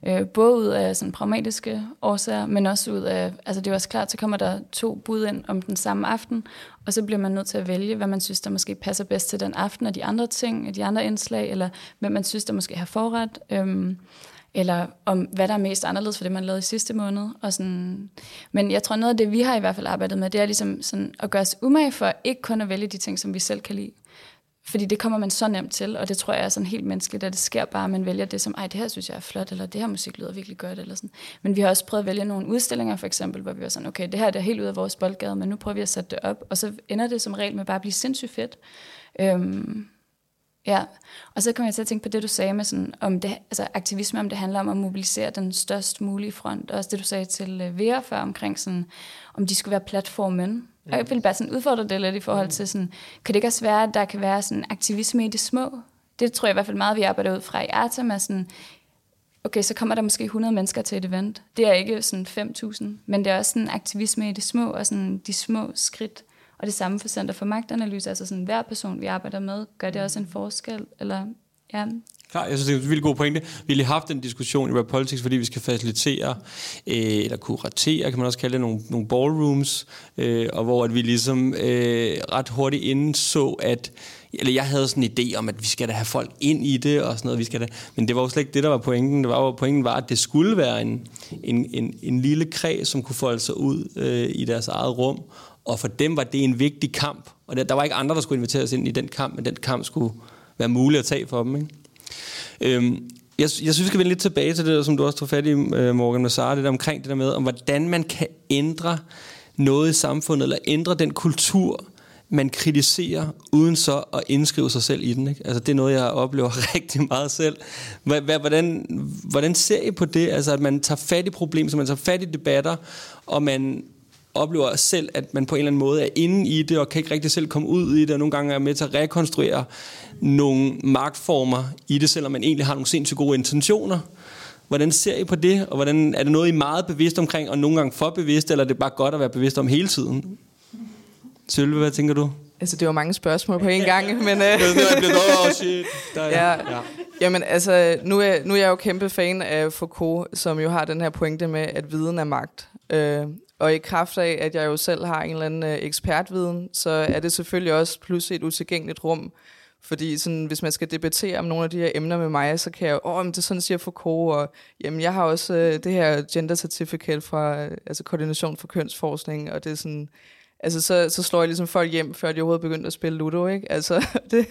Øh, både ud af sådan pragmatiske årsager, men også ud af, altså det er også klart, så kommer der to bud ind om den samme aften, og så bliver man nødt til at vælge, hvad man synes, der måske passer bedst til den aften, og de andre ting, de andre indslag, eller hvem man synes, der måske har forret, øhm, eller om hvad der er mest anderledes for det, man lavede i sidste måned. Og sådan. Men jeg tror, noget af det, vi har i hvert fald arbejdet med, det er ligesom sådan at gøre os umage for ikke kun at vælge de ting, som vi selv kan lide, fordi det kommer man så nemt til, og det tror jeg er sådan helt menneskeligt, at det sker bare, at man vælger det som, ej, det her synes jeg er flot, eller det her musik lyder virkelig godt, eller sådan. Men vi har også prøvet at vælge nogle udstillinger, for eksempel, hvor vi var sådan, okay, det her det er helt ud af vores boldgade, men nu prøver vi at sætte det op, og så ender det som regel med bare at blive sindssygt fedt. Øhm, ja, og så kommer jeg til at tænke på det, du sagde med sådan, om det, altså aktivisme, om det handler om at mobilisere den størst mulige front, og også det, du sagde til uh, Vera før omkring sådan, om de skulle være platformen, og jeg vil bare sådan udfordre det lidt i forhold til, sådan, kan det ikke også være, at der kan være sådan aktivisme i det små? Det tror jeg i hvert fald meget, vi arbejder ud fra i Artem, er sådan, okay, så kommer der måske 100 mennesker til et event. Det er ikke sådan 5.000, men det er også sådan aktivisme i det små, og sådan de små skridt. Og det samme for Center for Magtanalyse, altså sådan hver person, vi arbejder med, gør det også en forskel? Eller, ja, Klar, jeg synes, det er en vildt god pointe. Vi har lige haft en diskussion i Rap Politics, fordi vi skal facilitere, øh, eller kuratere, kan man også kalde det, nogle, nogle ballrooms, øh, og hvor at vi ligesom øh, ret hurtigt indså, at eller jeg havde sådan en idé om, at vi skal da have folk ind i det, og sådan noget, vi skal da, men det var jo slet ikke det, der var pointen. Det var jo, pointen var, at det skulle være en, en, en, en lille kreds, som kunne folde sig ud øh, i deres eget rum, og for dem var det en vigtig kamp, og der, der var ikke andre, der skulle inviteres ind i den kamp, men den kamp skulle være mulig at tage for dem, ikke? Øhm, jeg, jeg synes, vi skal vende lidt tilbage til det, der, som du også tog fat i, øh, Morgan Massar, det der omkring det der med, om hvordan man kan ændre noget i samfundet, eller ændre den kultur, man kritiserer, uden så at indskrive sig selv i den. Ikke? Altså, det er noget, jeg oplever rigtig meget selv. Hvordan, hvordan ser I på det? Altså, at man tager fat i problemer, så man tager fat i debatter, og man oplever selv, at man på en eller anden måde er inde i det, og kan ikke rigtig selv komme ud i det, og nogle gange er med til at rekonstruere nogle magtformer i det, selvom man egentlig har nogle sindssygt gode intentioner. Hvordan ser I på det, og hvordan er det noget, I er meget bevidst omkring, og nogle gange for bevidst, eller er det bare godt at være bevidst om hele tiden? Sylve, hvad tænker du? Altså, det var mange spørgsmål på en gang, men... Der, ja. ja. Jamen, altså, nu er, nu er jeg jo kæmpe fan af Foucault, som jo har den her pointe med, at viden er magt. Uh, og i kraft af, at jeg jo selv har en eller anden øh, ekspertviden, så er det selvfølgelig også pludselig et utilgængeligt rum, fordi sådan, hvis man skal debattere om nogle af de her emner med mig, så kan jeg jo, åh, oh, det er sådan siger Foucault, og jamen, jeg har også øh, det her gender certificate fra øh, altså Koordination for Kønsforskning, og det er sådan, altså så, så slår jeg ligesom folk hjem, før de overhovedet begyndte at spille Ludo, ikke? Altså, det,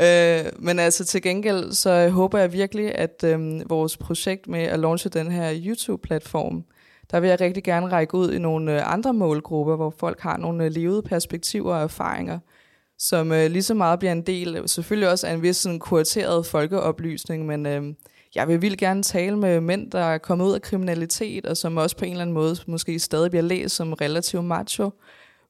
øh, men altså til gengæld, så håber jeg virkelig, at øh, vores projekt med at launche den her YouTube-platform, der vil jeg rigtig gerne række ud i nogle øh, andre målgrupper, hvor folk har nogle øh, levede perspektiver og erfaringer, som øh, lige så meget bliver en del, øh, selvfølgelig også af en vis sådan, kurateret folkeoplysning, men øh, jeg vil vildt gerne tale med mænd, der er kommet ud af kriminalitet, og som også på en eller anden måde måske stadig bliver læst som relativt macho.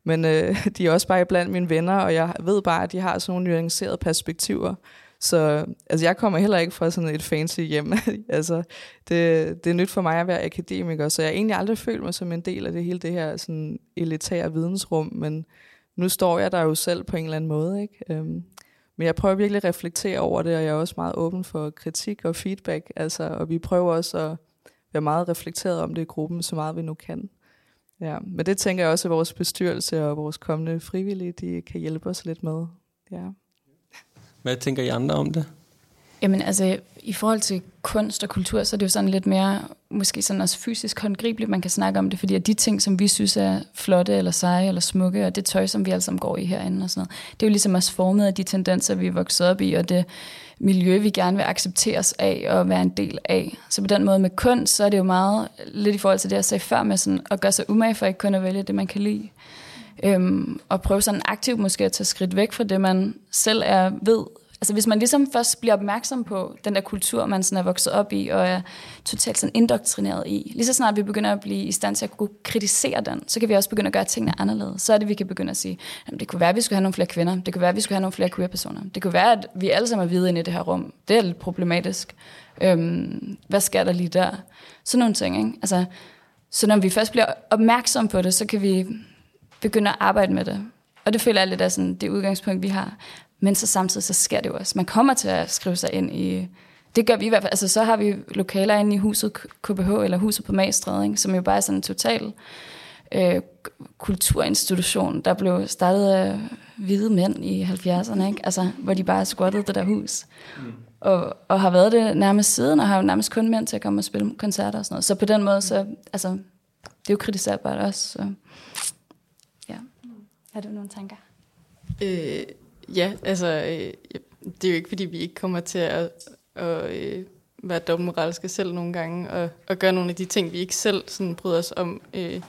Men øh, de er også bare blandt mine venner, og jeg ved bare, at de har sådan nogle nuancerede perspektiver. Så altså, jeg kommer heller ikke fra sådan et fancy hjem. altså, det, det er nyt for mig at være akademiker, så jeg har egentlig aldrig følt mig som en del af det hele det her sådan elitære vidensrum, men nu står jeg der jo selv på en eller anden måde, ikke? Um, men jeg prøver virkelig at reflektere over det, og jeg er også meget åben for kritik og feedback, altså, og vi prøver også at være meget reflekteret om det i gruppen, så meget vi nu kan. Ja, men det tænker jeg også, at vores bestyrelse og vores kommende frivillige, de kan hjælpe os lidt med. Ja. Hvad tænker I andre om det? Jamen altså, i forhold til kunst og kultur, så er det jo sådan lidt mere, måske sådan også fysisk håndgribeligt, man kan snakke om det, fordi at de ting, som vi synes er flotte, eller seje, eller smukke, og det tøj, som vi alle sammen går i herinde og sådan noget, det er jo ligesom også formet af de tendenser, vi er vokset op i, og det miljø, vi gerne vil accepteres af og være en del af. Så på den måde med kunst, så er det jo meget lidt i forhold til det, jeg sagde før, med sådan at gøre sig umage for ikke kun at vælge det, man kan lide. Øhm, og prøve sådan aktivt måske at tage skridt væk fra det, man selv er ved, altså hvis man ligesom først bliver opmærksom på den der kultur, man sådan er vokset op i, og er totalt sådan indoktrineret i, lige så snart vi begynder at blive i stand til at kunne kritisere den, så kan vi også begynde at gøre tingene anderledes. Så er det, vi kan begynde at sige, jamen, det kunne være, at vi skulle have nogle flere kvinder, det kunne være, at vi skulle have nogle flere queer-personer, det kunne være, at vi alle sammen er hvide inde i det her rum. Det er lidt problematisk. Øhm, hvad sker der lige der? Sådan nogle ting, ikke? Altså, så når vi først bliver opmærksom på det, så kan vi begynde at arbejde med det. Og det føler jeg lidt af sådan, det udgangspunkt, vi har. Men så samtidig så sker det jo også. Man kommer til at skrive sig ind i... Det gør vi i hvert fald. Altså, så har vi lokaler inde i huset KBH, eller huset på Magstræde, som jo bare er sådan en total øh, kulturinstitution, der blev startet af hvide mænd i 70'erne, ikke? Altså, hvor de bare squattede det der hus. Mm. Og, og har været det nærmest siden, og har jo nærmest kun mænd til at komme og spille koncerter og sådan noget. Så på den måde, så, altså, det er jo kritiserbart også. Så. Har du nogle tanker? Øh, Ja, altså, øh, det er jo ikke, fordi vi ikke kommer til at, at øh, være dobbeltmoralske selv nogle gange, og, og gøre nogle af de ting, vi ikke selv sådan, bryder os om. Øh,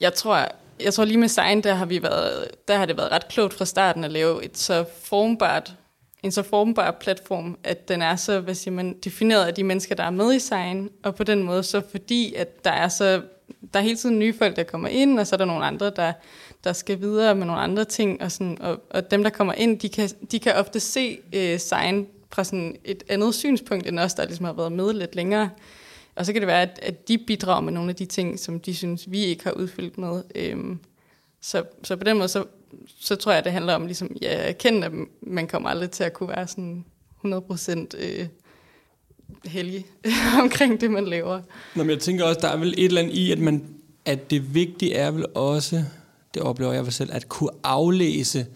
jeg tror, jeg tror lige med Sein, der har, vi været, der har det været ret klogt fra starten at lave et så formbart, en så formbar platform, at den er så hvad siger man, defineret af de mennesker, der er med i Sein, og på den måde så fordi, at der er så der er hele tiden nye folk, der kommer ind, og så er der nogle andre, der der skal videre med nogle andre ting, og, sådan, og, og dem, der kommer ind, de kan, de kan ofte se øh, sign fra sådan et andet synspunkt, end os, der ligesom har været med lidt længere. Og så kan det være, at, at de bidrager med nogle af de ting, som de synes, vi ikke har udfyldt med. Øhm, så, så på den måde, så, så tror jeg, det handler om ligesom, ja, at erkende, at man kommer aldrig til at kunne være sådan 100% øh, heldig omkring det, man laver. Nå, men jeg tænker også, der er vel et eller andet i, at, man, at det vigtige er vel også, det oplever jeg selv, at kunne aflæse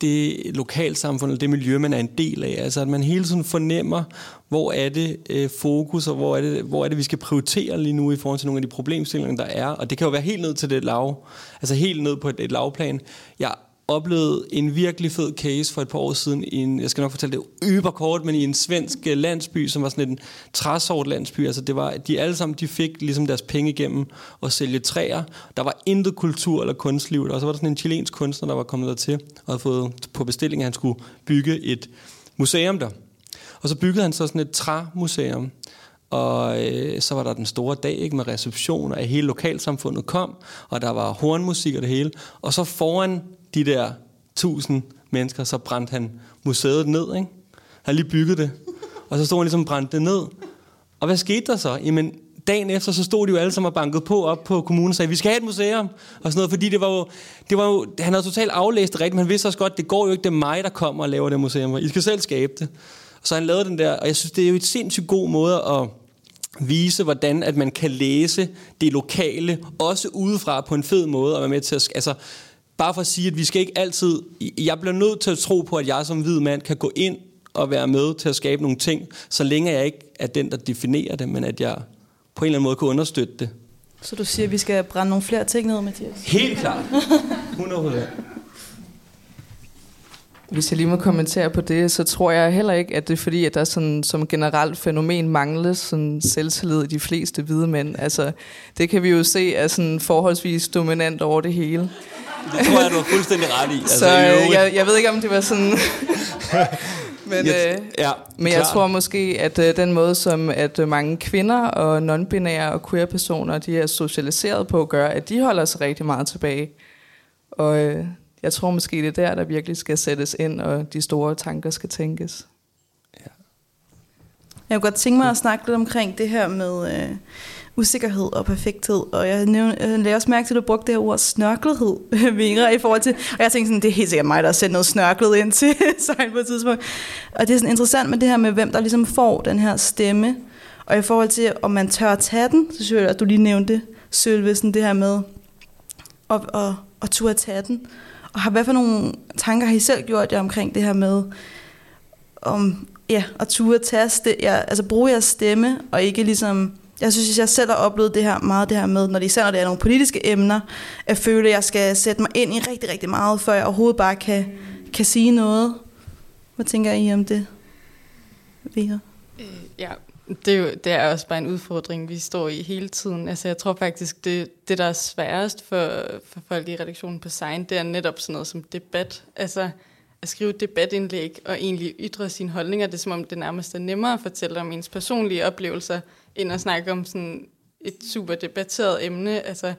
det lokalsamfund, eller det miljø, man er en del af. Altså at man hele tiden fornemmer, hvor er det øh, fokus, og hvor er det, hvor er det, vi skal prioritere lige nu i forhold til nogle af de problemstillinger, der er. Og det kan jo være helt ned til det lav, altså helt ned på et, et lavplan. Jeg oplevede en virkelig fed case for et par år siden i en, jeg skal nok fortælle det yberkort, men i en svensk øh, landsby, som var sådan en træsort landsby. Altså det var, de alle sammen, de fik ligesom deres penge igennem at sælge træer. Der var intet kultur eller kunstliv. Og så var der sådan en chilensk kunstner, der var kommet der til og havde fået på bestilling, at han skulle bygge et museum der. Og så byggede han så sådan et træmuseum. Og øh, så var der den store dag ikke, med reception, og hele lokalsamfundet kom, og der var hornmusik og det hele. Og så foran de der tusind mennesker, så brændte han museet ned. Ikke? Han lige bygget det. Og så stod han ligesom brændte det ned. Og hvad skete der så? Jamen, dagen efter, så stod de jo alle sammen og bankede på op på kommunen og sagde, vi skal have et museum, og sådan noget, fordi det var jo, det var jo han havde totalt aflæst det rigtigt, men han vidste også godt, det går jo ikke, det er mig, der kommer og laver det museum, I skal selv skabe det. Så han lavede den der, og jeg synes, det er jo et sindssygt god måde at vise, hvordan at man kan læse det lokale, også udefra på en fed måde, og være med til at, altså, bare for at sige, at vi skal ikke altid... Jeg bliver nødt til at tro på, at jeg som hvid mand kan gå ind og være med til at skabe nogle ting, så længe jeg ikke er den, der definerer det, men at jeg på en eller anden måde kan understøtte det. Så du siger, at vi skal brænde nogle flere ting ned, Mathias? Helt klart. 100 Hvis jeg lige må kommentere på det, så tror jeg heller ikke, at det er fordi, at der sådan, som generelt fænomen mangler sådan selvtillid i de fleste hvide mænd. Altså, det kan vi jo se er sådan forholdsvis dominant over det hele. Det tror jeg, du har fuldstændig ret i. Altså, så øh, jeg, jeg ved ikke, om det var sådan... men ja, øh, ja, men jeg tror måske, at øh, den måde, som at øh, mange kvinder og non-binære og queer-personer, de er socialiseret på, gør, at de holder sig rigtig meget tilbage. Og øh, jeg tror måske, det er der, der virkelig skal sættes ind, og de store tanker skal tænkes. Ja. Jeg kunne godt tænke mig at snakke lidt omkring det her med... Øh, usikkerhed og perfekthed. Og jeg, nævne, jeg øh, lagde også mærke til, at du brugte det her ord snørklethed, Vera, i forhold til... Og jeg tænkte sådan, det er helt sikkert mig, der har sendt noget snørklet ind til sig på et tidspunkt. Og det er sådan interessant med det her med, hvem der ligesom får den her stemme. Og i forhold til, om man tør at tage den, så synes jeg, at du lige nævnte, Sølve, sådan det her med at, at, at turde tage den. Og har, hvad for nogle tanker har I selv gjort jer omkring det her med, om ja, at turde tage, ja, altså bruge jeres stemme, og ikke ligesom jeg synes, jeg selv har oplevet det her meget det her med, når det især når det er nogle politiske emner, at føle, at jeg skal sætte mig ind i rigtig, rigtig meget, før jeg overhovedet bare kan, kan sige noget. Hvad tænker I om det, Vera? Øh, ja, det er, jo, det er også bare en udfordring, vi står i hele tiden. Altså, jeg tror faktisk, det, det der er sværest for, for folk i redaktionen på Sign, det er netop sådan noget som debat. Altså, at skrive et debatindlæg og egentlig ytre sine holdninger. Det er som om, det nærmest er nemmere at fortælle om ens personlige oplevelser, end at snakke om sådan et super debatteret emne. Altså,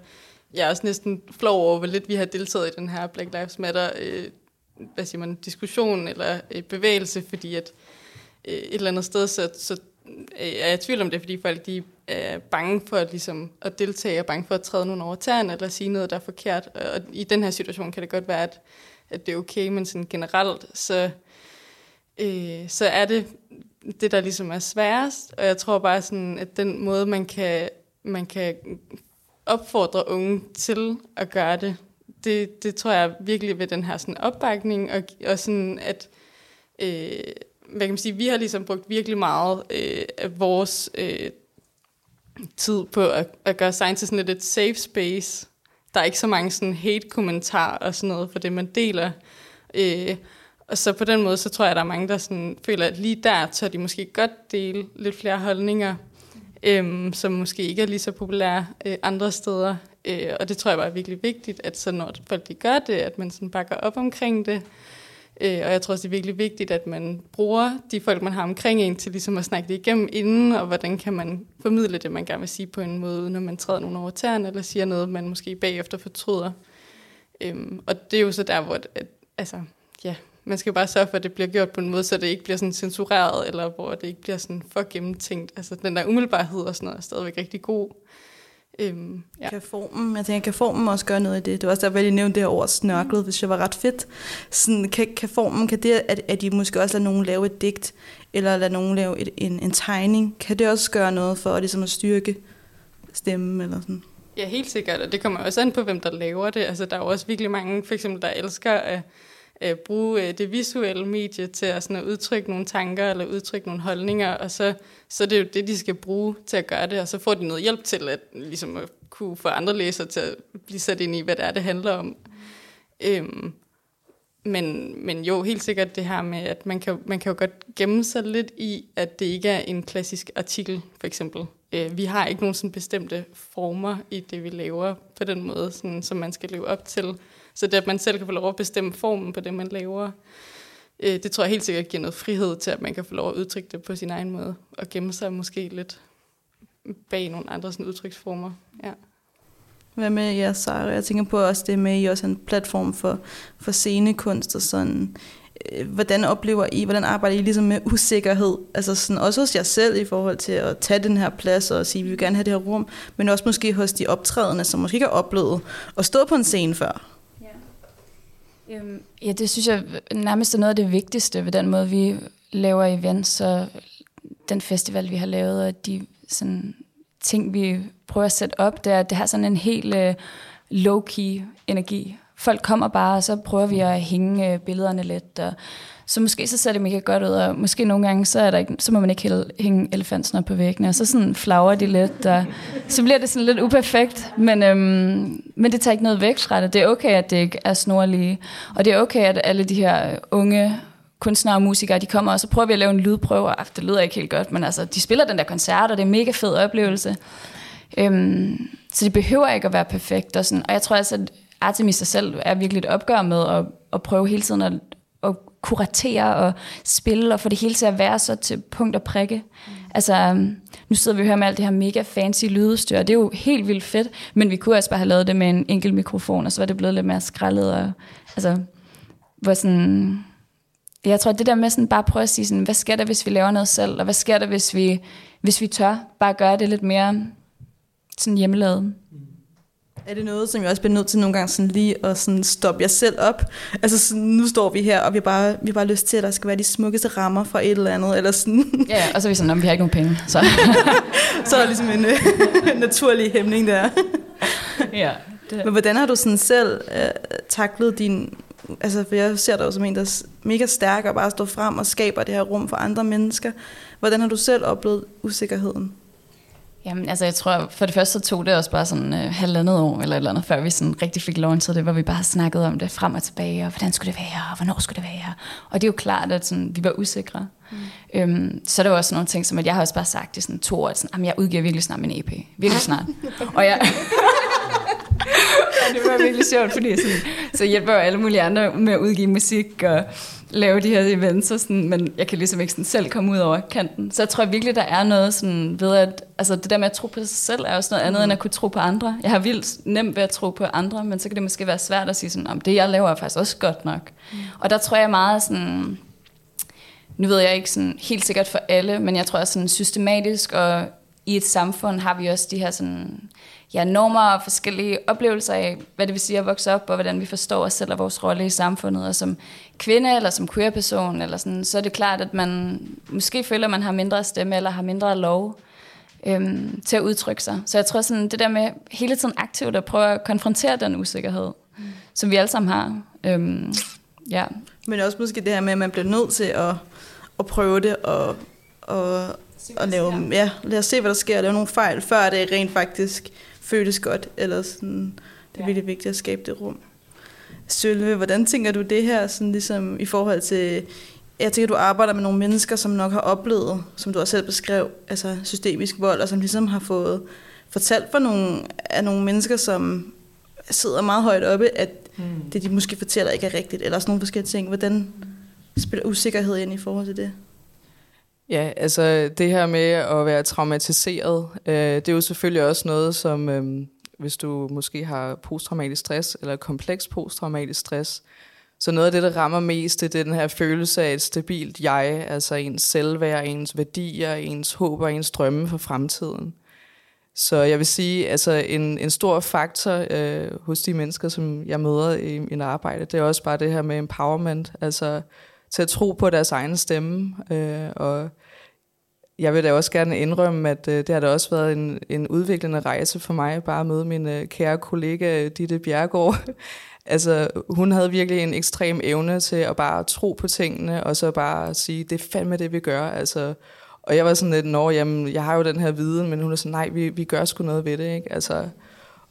jeg er også næsten flov over, hvor lidt vi har deltaget i den her Black Lives Matter øh, hvad siger man, diskussion eller øh, bevægelse, fordi at øh, et eller andet sted, så, så øh, er jeg i tvivl om det, fordi folk de er bange for at, ligesom, at deltage, og bange for at træde nogen over tæerne, eller sige noget, der er forkert. Og i den her situation kan det godt være, at, at det er okay, men sådan generelt, så, øh, så er det det, der ligesom er sværest. Og jeg tror bare sådan, at den måde, man kan, man kan opfordre unge til at gøre det, det, det tror jeg virkelig ved den her sådan opbakning, og, og sådan at, øh, hvad kan man sige, vi har ligesom brugt virkelig meget øh, af vores øh, tid på at, at gøre science til sådan lidt et safe space. Der er ikke så mange sådan hate-kommentarer og sådan noget for det, man deler. Øh, og så på den måde, så tror jeg, at der er mange, der sådan føler, at lige der tør de måske godt dele lidt flere holdninger, øh, som måske ikke er lige så populære øh, andre steder. Øh, og det tror jeg bare er virkelig vigtigt, at så når folk de gør det, at man sådan bakker op omkring det. Øh, og jeg tror også, det er virkelig vigtigt, at man bruger de folk, man har omkring en, til ligesom at snakke det igennem inden, og hvordan kan man formidle det, man gerne vil sige på en måde, når man træder nogen over tæerne, eller siger noget, man måske bagefter fortryder. Øhm, og det er jo så der, hvor at, altså, ja, man skal jo bare sørge for, at det bliver gjort på en måde, så det ikke bliver sådan censureret, eller hvor det ikke bliver sådan for gennemtænkt. Altså den der umiddelbarhed og sådan noget er stadigvæk rigtig god. Øhm, ja. Kan formen, jeg tænker, kan formen også gøre noget i det? Det var også der, jeg nævnte det her ord snørklet, hvis jeg var ret fedt. Sådan, kan, kan formen, kan det, at, at de måske også lader nogen lave et digt, eller lade nogen lave et, en, en tegning, kan det også gøre noget for at, ligesom at styrke stemmen eller sådan? Ja, helt sikkert, og det kommer også an på, hvem der laver det. Altså, der er jo også virkelig mange, for eksempel, der elsker at øh, bruge øh, det visuelle medie til at, sådan at udtrykke nogle tanker eller udtrykke nogle holdninger, og så, så det er jo det, de skal bruge til at gøre det, og så får de noget hjælp til at, ligesom at kunne få andre læsere til at blive sat ind i, hvad det er, det handler om. Øhm, men, men jo, helt sikkert det her med, at man kan, man kan jo godt gemme sig lidt i, at det ikke er en klassisk artikel, for eksempel. Øh, vi har ikke nogen sådan bestemte former i det, vi laver på den måde, sådan, som man skal leve op til. Så det, at man selv kan få lov at bestemme formen på det, man laver, øh, det tror jeg helt sikkert giver noget frihed til, at man kan få lov at udtrykke det på sin egen måde, og gemme sig måske lidt bag nogle andre sådan, udtryksformer. Ja. Hvad med jer, Sara? Jeg tænker på også det med, at I også en platform for, for scenekunst og sådan. Øh, hvordan oplever I, hvordan arbejder I ligesom med usikkerhed? Altså sådan, også hos jer selv i forhold til at tage den her plads og sige, at vi vil gerne have det her rum, men også måske hos de optrædende, som måske ikke har oplevet at stå på en scene før. Øhm, ja, det synes jeg nærmest er noget af det vigtigste ved den måde, vi laver events og den festival, vi har lavet, og de sådan, ting, vi prøver at sætte op, det er, at det har sådan en helt uh, low-key energi. Folk kommer bare, og så prøver vi at hænge uh, billederne lidt, og så måske så ser det mega godt ud, og måske nogle gange, så, er der ikke, så må man ikke hænge elefantsner på væggene, og så sådan flager de lidt, og så bliver det sådan lidt uperfekt, men, øhm, men det tager ikke noget væk fra det. Det er okay, at det ikke er snorlige, og det er okay, at alle de her øh, unge kunstnere og musikere, de kommer, og så prøver vi at lave en lydprøve, og det lyder ikke helt godt, men altså, de spiller den der koncert, og det er en mega fed oplevelse. Øhm, så det behøver ikke at være perfekt, og, sådan, og jeg tror altså, at Artemis sig selv er virkelig et opgør med at, at prøve hele tiden at kuratere og spille og få det hele til at være så til punkt og prikke. Mm. Altså, øhm, nu sidder vi og hører med alt det her mega fancy lydudstyr, det er jo helt vildt fedt, men vi kunne også bare have lavet det med en enkelt mikrofon, og så var det blevet lidt mere skrællet. Og, altså, hvor sådan, jeg tror, det der med sådan bare prøve at sige, sådan, hvad sker der, hvis vi laver noget selv, og hvad sker der, hvis vi, hvis vi tør bare gøre det lidt mere sådan hjemmelavet. Er det noget, som jeg også bliver nødt til nogle gange sådan lige at sådan stoppe jer selv op? Altså sådan, nu står vi her, og vi har bare, vi har bare lyst til, at der skal være de smukkeste rammer for et eller andet, eller sådan. Ja, og så er vi sådan, at vi har ikke nogen penge. Så. så er der ligesom en øh, naturlig hæmning der. ja, det. Men hvordan har du sådan selv øh, taklet din... Altså, for jeg ser dig jo som en, der er mega stærk og bare står frem og skaber det her rum for andre mennesker. Hvordan har du selv oplevet usikkerheden? Jamen, altså jeg tror, for det første så tog det også bare sådan øh, halvandet år eller et eller andet, før vi sådan rigtig fik launchet det, hvor vi bare snakkede om det frem og tilbage, og hvordan skulle det være, og hvornår skulle det være. Og det er jo klart, at sådan, vi var usikre. Mm. Øhm, så er der også nogle ting, som at jeg har også bare sagt i sådan to år, at sådan, jeg udgiver virkelig snart min EP. Virkelig snart. og jeg... det var virkelig sjovt, fordi sådan, så hjælper jo alle mulige andre med at udgive musik og lave de her events, og sådan, men jeg kan ligesom ikke sådan selv komme ud over kanten. Så jeg tror virkelig, der er noget sådan ved, at altså det der med at tro på sig selv, er også noget andet, mm. end at kunne tro på andre. Jeg har vildt nemt ved at tro på andre, men så kan det måske være svært at sige sådan, om det jeg laver er faktisk også godt nok. Mm. Og der tror jeg meget sådan, nu ved jeg ikke sådan helt sikkert for alle, men jeg tror også sådan systematisk, og i et samfund har vi også de her sådan, ja, normer og forskellige oplevelser af, hvad det vil sige at vokse op, og hvordan vi forstår os selv og vores rolle i samfundet. Og som kvinde eller som queer-person, eller sådan, så er det klart, at man måske føler, at man har mindre stemme eller har mindre lov øhm, til at udtrykke sig. Så jeg tror sådan, det der med hele tiden aktivt at prøve at konfrontere den usikkerhed, mm. som vi alle sammen har. Øhm, ja. Men også måske det her med, at man bliver nødt til at, at prøve det og, og, og lave, ja, lad os se, hvad der sker, og lave nogle fejl, før det rent faktisk føles godt, eller sådan, det er ja. virkelig vigtigt at skabe det rum. Sølve, hvordan tænker du det her, sådan ligesom i forhold til, jeg tænker, du arbejder med nogle mennesker, som nok har oplevet, som du også selv beskrev, altså systemisk vold, og som ligesom har fået fortalt for nogle, af nogle mennesker, som sidder meget højt oppe, at mm. det, de måske fortæller, ikke er rigtigt, eller sådan nogle forskellige ting. Hvordan spiller usikkerhed ind i forhold til det? Ja, altså det her med at være traumatiseret, øh, det er jo selvfølgelig også noget, som øh, hvis du måske har posttraumatisk stress eller kompleks posttraumatisk stress, så noget af det, der rammer mest, det er den her følelse af et stabilt jeg, altså ens selvværd, ens værdier, ens håb og ens drømme for fremtiden. Så jeg vil sige, altså en, en stor faktor øh, hos de mennesker, som jeg møder i min arbejde, det er også bare det her med empowerment, altså til at tro på deres egen stemme. Øh, og jeg vil da også gerne indrømme, at øh, det har da også været en, en udviklende rejse for mig, bare at møde min øh, kære kollega øh, Ditte Bjergård. altså, hun havde virkelig en ekstrem evne til at bare tro på tingene, og så bare sige, det er fandme det, vi gør. Altså, og jeg var sådan lidt, nå, jamen, jeg har jo den her viden, men hun er sådan, nej, vi, vi gør sgu noget ved det, ikke? Altså,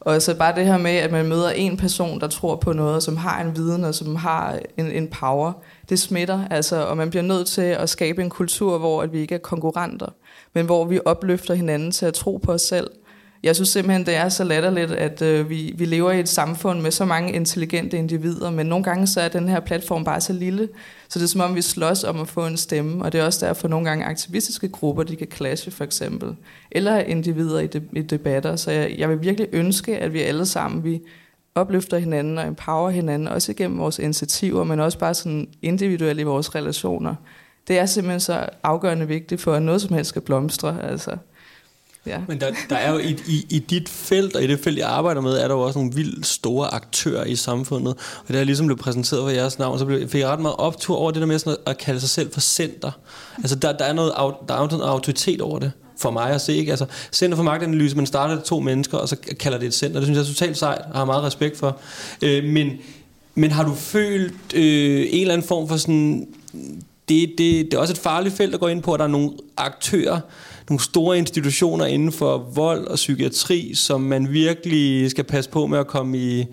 og så bare det her med, at man møder en person, der tror på noget, som har en viden, og som har en, en power, det smitter, altså, og man bliver nødt til at skabe en kultur, hvor at vi ikke er konkurrenter, men hvor vi opløfter hinanden til at tro på os selv. Jeg synes simpelthen, det er så latterligt, at øh, vi, vi lever i et samfund med så mange intelligente individer, men nogle gange så er den her platform bare så lille, så det er som om, vi slås om at få en stemme, og det er også derfor nogle gange aktivistiske grupper, de kan clashe for eksempel, eller individer i, de, i debatter. Så jeg, jeg vil virkelig ønske, at vi alle sammen, vi opløfter hinanden og empower hinanden, også igennem vores initiativer, men også bare sådan individuelt i vores relationer. Det er simpelthen så afgørende vigtigt for, at noget som helst skal blomstre. Altså. Ja. Men der, der er jo i, i, i dit felt, og i det felt, jeg arbejder med, er der jo også nogle vildt store aktører i samfundet. Og da jeg ligesom blev præsenteret for jeres navn, så blev, fik jeg ret meget optur over det der med sådan at, at kalde sig selv for center. Altså der, der, er noget, der er noget autoritet over det for mig at se. Ikke? Altså, Center for Magtanalyse, man starter to mennesker, og så kalder det et center. Det synes jeg er totalt sejt, og har meget respekt for. Øh, men, men har du følt øh, en eller anden form for sådan... Det, det, det er også et farligt felt at gå ind på, at der er nogle aktører, nogle store institutioner inden for vold og psykiatri, som man virkelig skal passe på med at komme i,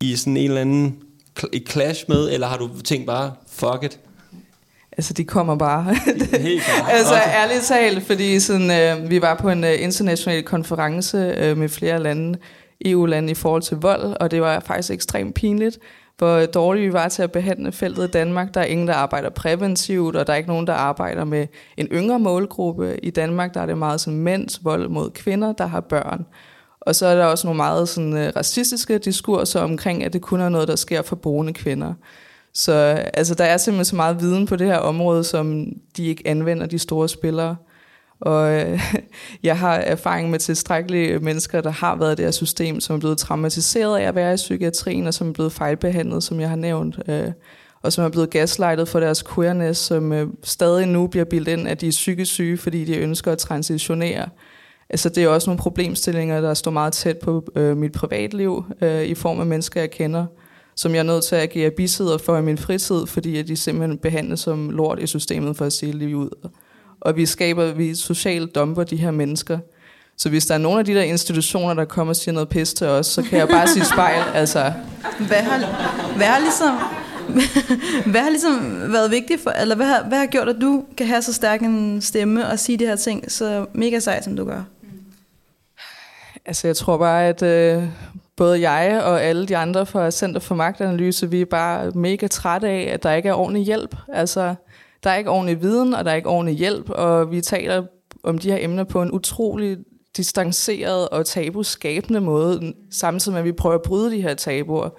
i sådan en eller anden i clash med, eller har du tænkt bare, fuck it, Altså, de kommer bare. altså, okay. ærligt talt, fordi sådan, øh, vi var på en øh, international konference øh, med flere lande, EU-lande i forhold til vold, og det var faktisk ekstremt pinligt, hvor dårligt vi var til at behandle feltet i Danmark. Der er ingen, der arbejder præventivt, og der er ikke nogen, der arbejder med en yngre målgruppe. I Danmark der er det meget sådan mænds vold mod kvinder, der har børn. Og så er der også nogle meget sådan, øh, racistiske diskurser omkring, at det kun er noget, der sker for brune kvinder. Så altså, der er simpelthen så meget viden på det her område, som de ikke anvender, de store spillere. Og øh, jeg har erfaring med tilstrækkelige mennesker, der har været i det her system, som er blevet traumatiseret af at være i psykiatrien, og som er blevet fejlbehandlet, som jeg har nævnt. Øh, og som er blevet gaslightet for deres queerness, som øh, stadig nu bliver bildt ind, at de er psykisk syge, fordi de ønsker at transitionere. Altså, det er også nogle problemstillinger, der står meget tæt på øh, mit privatliv, øh, i form af mennesker, jeg kender, som jeg er nødt til at agere bisidder for i min fritid, fordi at de simpelthen behandles som lort i systemet for at sige liv ud. Og vi skaber, vi socialt dumper de her mennesker. Så hvis der er nogle af de der institutioner, der kommer og siger noget pis til os, så kan jeg bare sige spejl. Altså. Hvad har, hvad har ligesom hvad har ligesom været vigtigt for, eller hvad har, hvad har gjort, at du kan have så stærk en stemme og sige de her ting så mega sejt, som du gør? Altså, jeg tror bare, at øh, både jeg og alle de andre fra Center for Magtanalyse, vi er bare mega trætte af, at der ikke er ordentlig hjælp. Altså, der er ikke ordentlig viden, og der er ikke ordentlig hjælp, og vi taler om de her emner på en utrolig distanceret og tabuskabende måde, samtidig med, at vi prøver at bryde de her tabuer.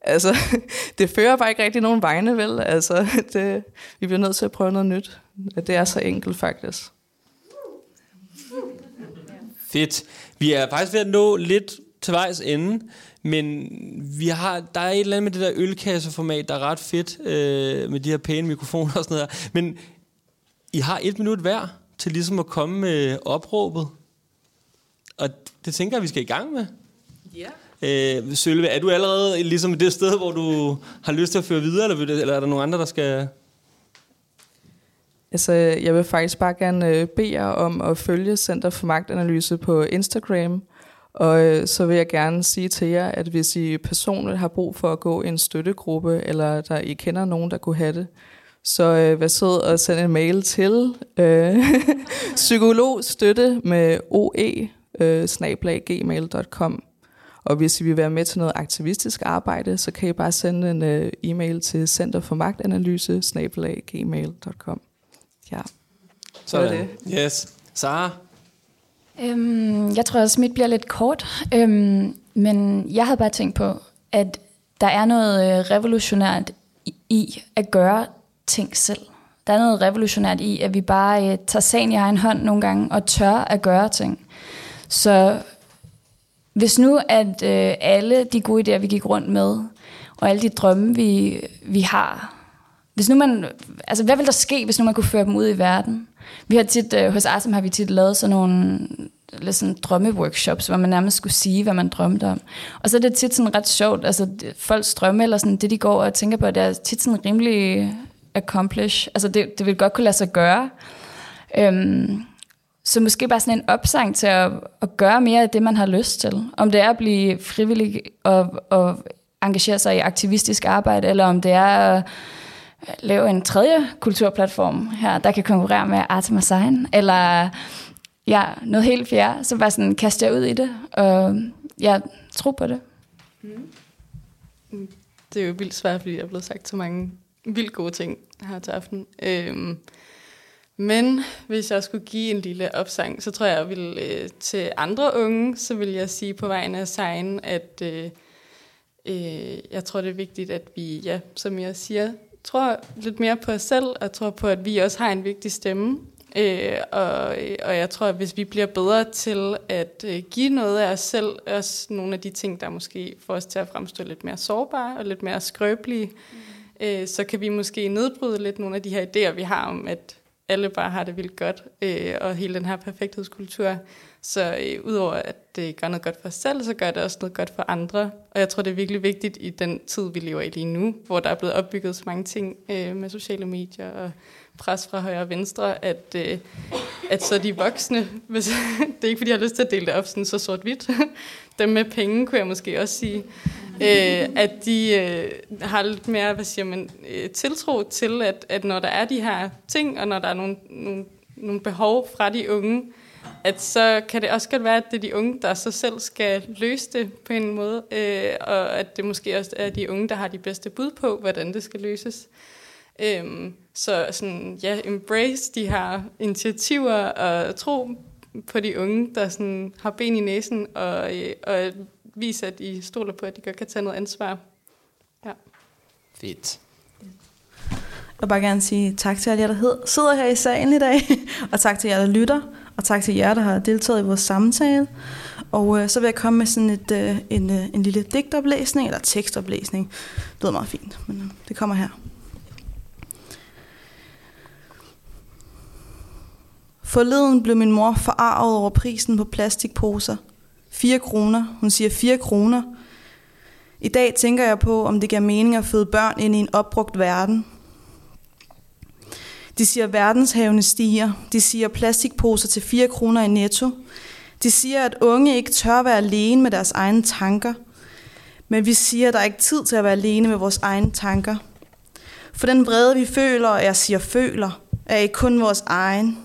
Altså, det fører bare ikke rigtig nogen vegne, vel? Altså, det, vi bliver nødt til at prøve noget nyt. Det er så enkelt, faktisk. Fedt. Vi er faktisk ved at nå lidt til vejs ende, men vi har, der er et eller andet med det der ølkasseformat, der er ret fedt, øh, med de her pæne mikrofoner og sådan noget. Men I har et minut hver til ligesom at komme med opråbet. Og det tænker jeg, vi skal i gang med. Ja. Øh, Sølve, er du allerede ligesom det sted, hvor du har lyst til at føre videre, eller, eller er der nogen andre, der skal... Altså, jeg vil faktisk bare gerne øh, bede jer om at følge Center for Magtanalyse på Instagram. Og øh, så vil jeg gerne sige til jer, at hvis I personligt har brug for at gå i en støttegruppe, eller der I kender nogen, der kunne have det, så øh, vær sød og send en mail til øh, psykologstøtte med oe øh. Og hvis I vil være med til noget aktivistisk arbejde, så kan I bare sende en uh, e-mail til Center for Magtanalyse, gmail.com. Ja, så er det. Yes. Sara? Øhm, jeg tror også, mit bliver lidt kort. Øhm, men jeg havde bare tænkt på, at der er noget øh, revolutionært i at gøre ting selv. Der er noget revolutionært i, at vi bare øh, tager sagen i egen hånd nogle gange og tør at gøre ting. Så hvis nu, at øh, alle de gode idéer, vi gik rundt med, og alle de drømme, vi, vi har, hvis nu man, altså hvad vil der ske, hvis nu man kunne føre dem ud i verden? Vi har tit, øh, hos Artem har vi tit lavet sådan nogle lidt sådan drømmeworkshops, hvor man nærmest skulle sige, hvad man drømte om. Og så er det tit sådan ret sjovt, altså folks drømme, eller sådan det, de går og tænker på, det er tit sådan rimelig accomplish. Altså det, det vil godt kunne lade sig gøre. Øhm, så måske bare sådan en opsang til at, at gøre mere af det, man har lyst til. Om det er at blive frivillig og, og engagere sig i aktivistisk arbejde, eller om det er at lave en tredje kulturplatform her, der kan konkurrere med Artem Sign, eller ja, noget helt fjerde, så bare sådan kaste jer ud i det, og jeg tror på det. Mm. mm. Det er jo vildt svært, fordi jeg er blevet sagt så mange vildt gode ting her til aften. Øhm, men hvis jeg skulle give en lille opsang, så tror jeg, jeg vil øh, til andre unge, så vil jeg sige på vegne af sign, at øh, øh, jeg tror, det er vigtigt, at vi, ja, som jeg siger, tror lidt mere på os selv, og tror på, at vi også har en vigtig stemme. Øh, og, og jeg tror, at hvis vi bliver bedre til at øh, give noget af os selv, også nogle af de ting, der måske får os til at fremstå lidt mere sårbare og lidt mere skrøbelige, mm. øh, så kan vi måske nedbryde lidt nogle af de her idéer, vi har om, at alle bare har det vildt godt, øh, og hele den her perfekthedskultur. Så øh, udover at det gør noget godt for os selv, så gør det også noget godt for andre. Og jeg tror, det er virkelig vigtigt i den tid, vi lever i lige nu, hvor der er blevet opbygget så mange ting øh, med sociale medier og pres fra højre og venstre, at, øh, at så de voksne, hvis, det er ikke fordi, jeg har lyst til at dele det op sådan så sort-hvidt, dem med penge, kunne jeg måske også sige, øh, at de øh, har lidt mere, hvad siger man, øh, tiltro til, at, at når der er de her ting, og når der er nogle, nogle, nogle behov fra de unge, at så kan det også godt være, at det er de unge, der så selv skal løse det på en måde, øh, og at det måske også er de unge, der har de bedste bud på, hvordan det skal løses. Øhm, så sådan, ja, embrace de her initiativer og tro på de unge, der sådan har ben i næsen, og, øh, og vise, at I stoler på, at de godt kan tage noget ansvar. Ja. Fedt. Jeg vil bare gerne sige tak til alle jer, der sidder her i salen i dag, og tak til jer, der lytter, og tak til jer, der har deltaget i vores samtale. Og øh, så vil jeg komme med sådan et, øh, en, øh, en lille digtoplæsning, eller tekstoplæsning. Det lyder meget fint, men øh, det kommer her. Forleden blev min mor forarvet over prisen på plastikposer. 4 kroner. Hun siger 4 kroner. I dag tænker jeg på, om det giver mening at føde børn ind i en opbrugt verden. De siger, at verdenshavene stiger. De siger plastikposer til 4 kroner i netto. De siger, at unge ikke tør være alene med deres egne tanker. Men vi siger, at der er ikke tid til at være alene med vores egne tanker. For den vrede, vi føler, og jeg siger føler, er ikke kun vores egen.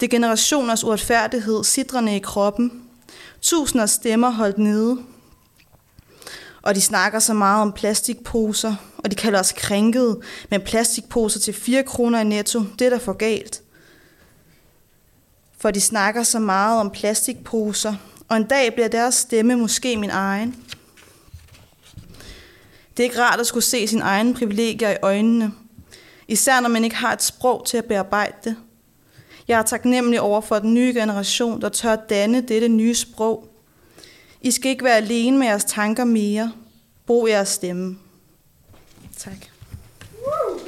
Det er generationers uretfærdighed, sidrende i kroppen. Tusinder stemmer holdt nede. Og de snakker så meget om plastikposer, og de kalder os krænket men plastikposer til 4 kroner i netto. Det er da for galt. For de snakker så meget om plastikposer, og en dag bliver deres stemme måske min egen. Det er ikke rart at skulle se sin egen privilegier i øjnene, især når man ikke har et sprog til at bearbejde det. Jeg er taknemmelig over for den nye generation, der tør danne dette nye sprog. I skal ikke være alene med jeres tanker mere. Brug jeres stemme. Tak. Woo!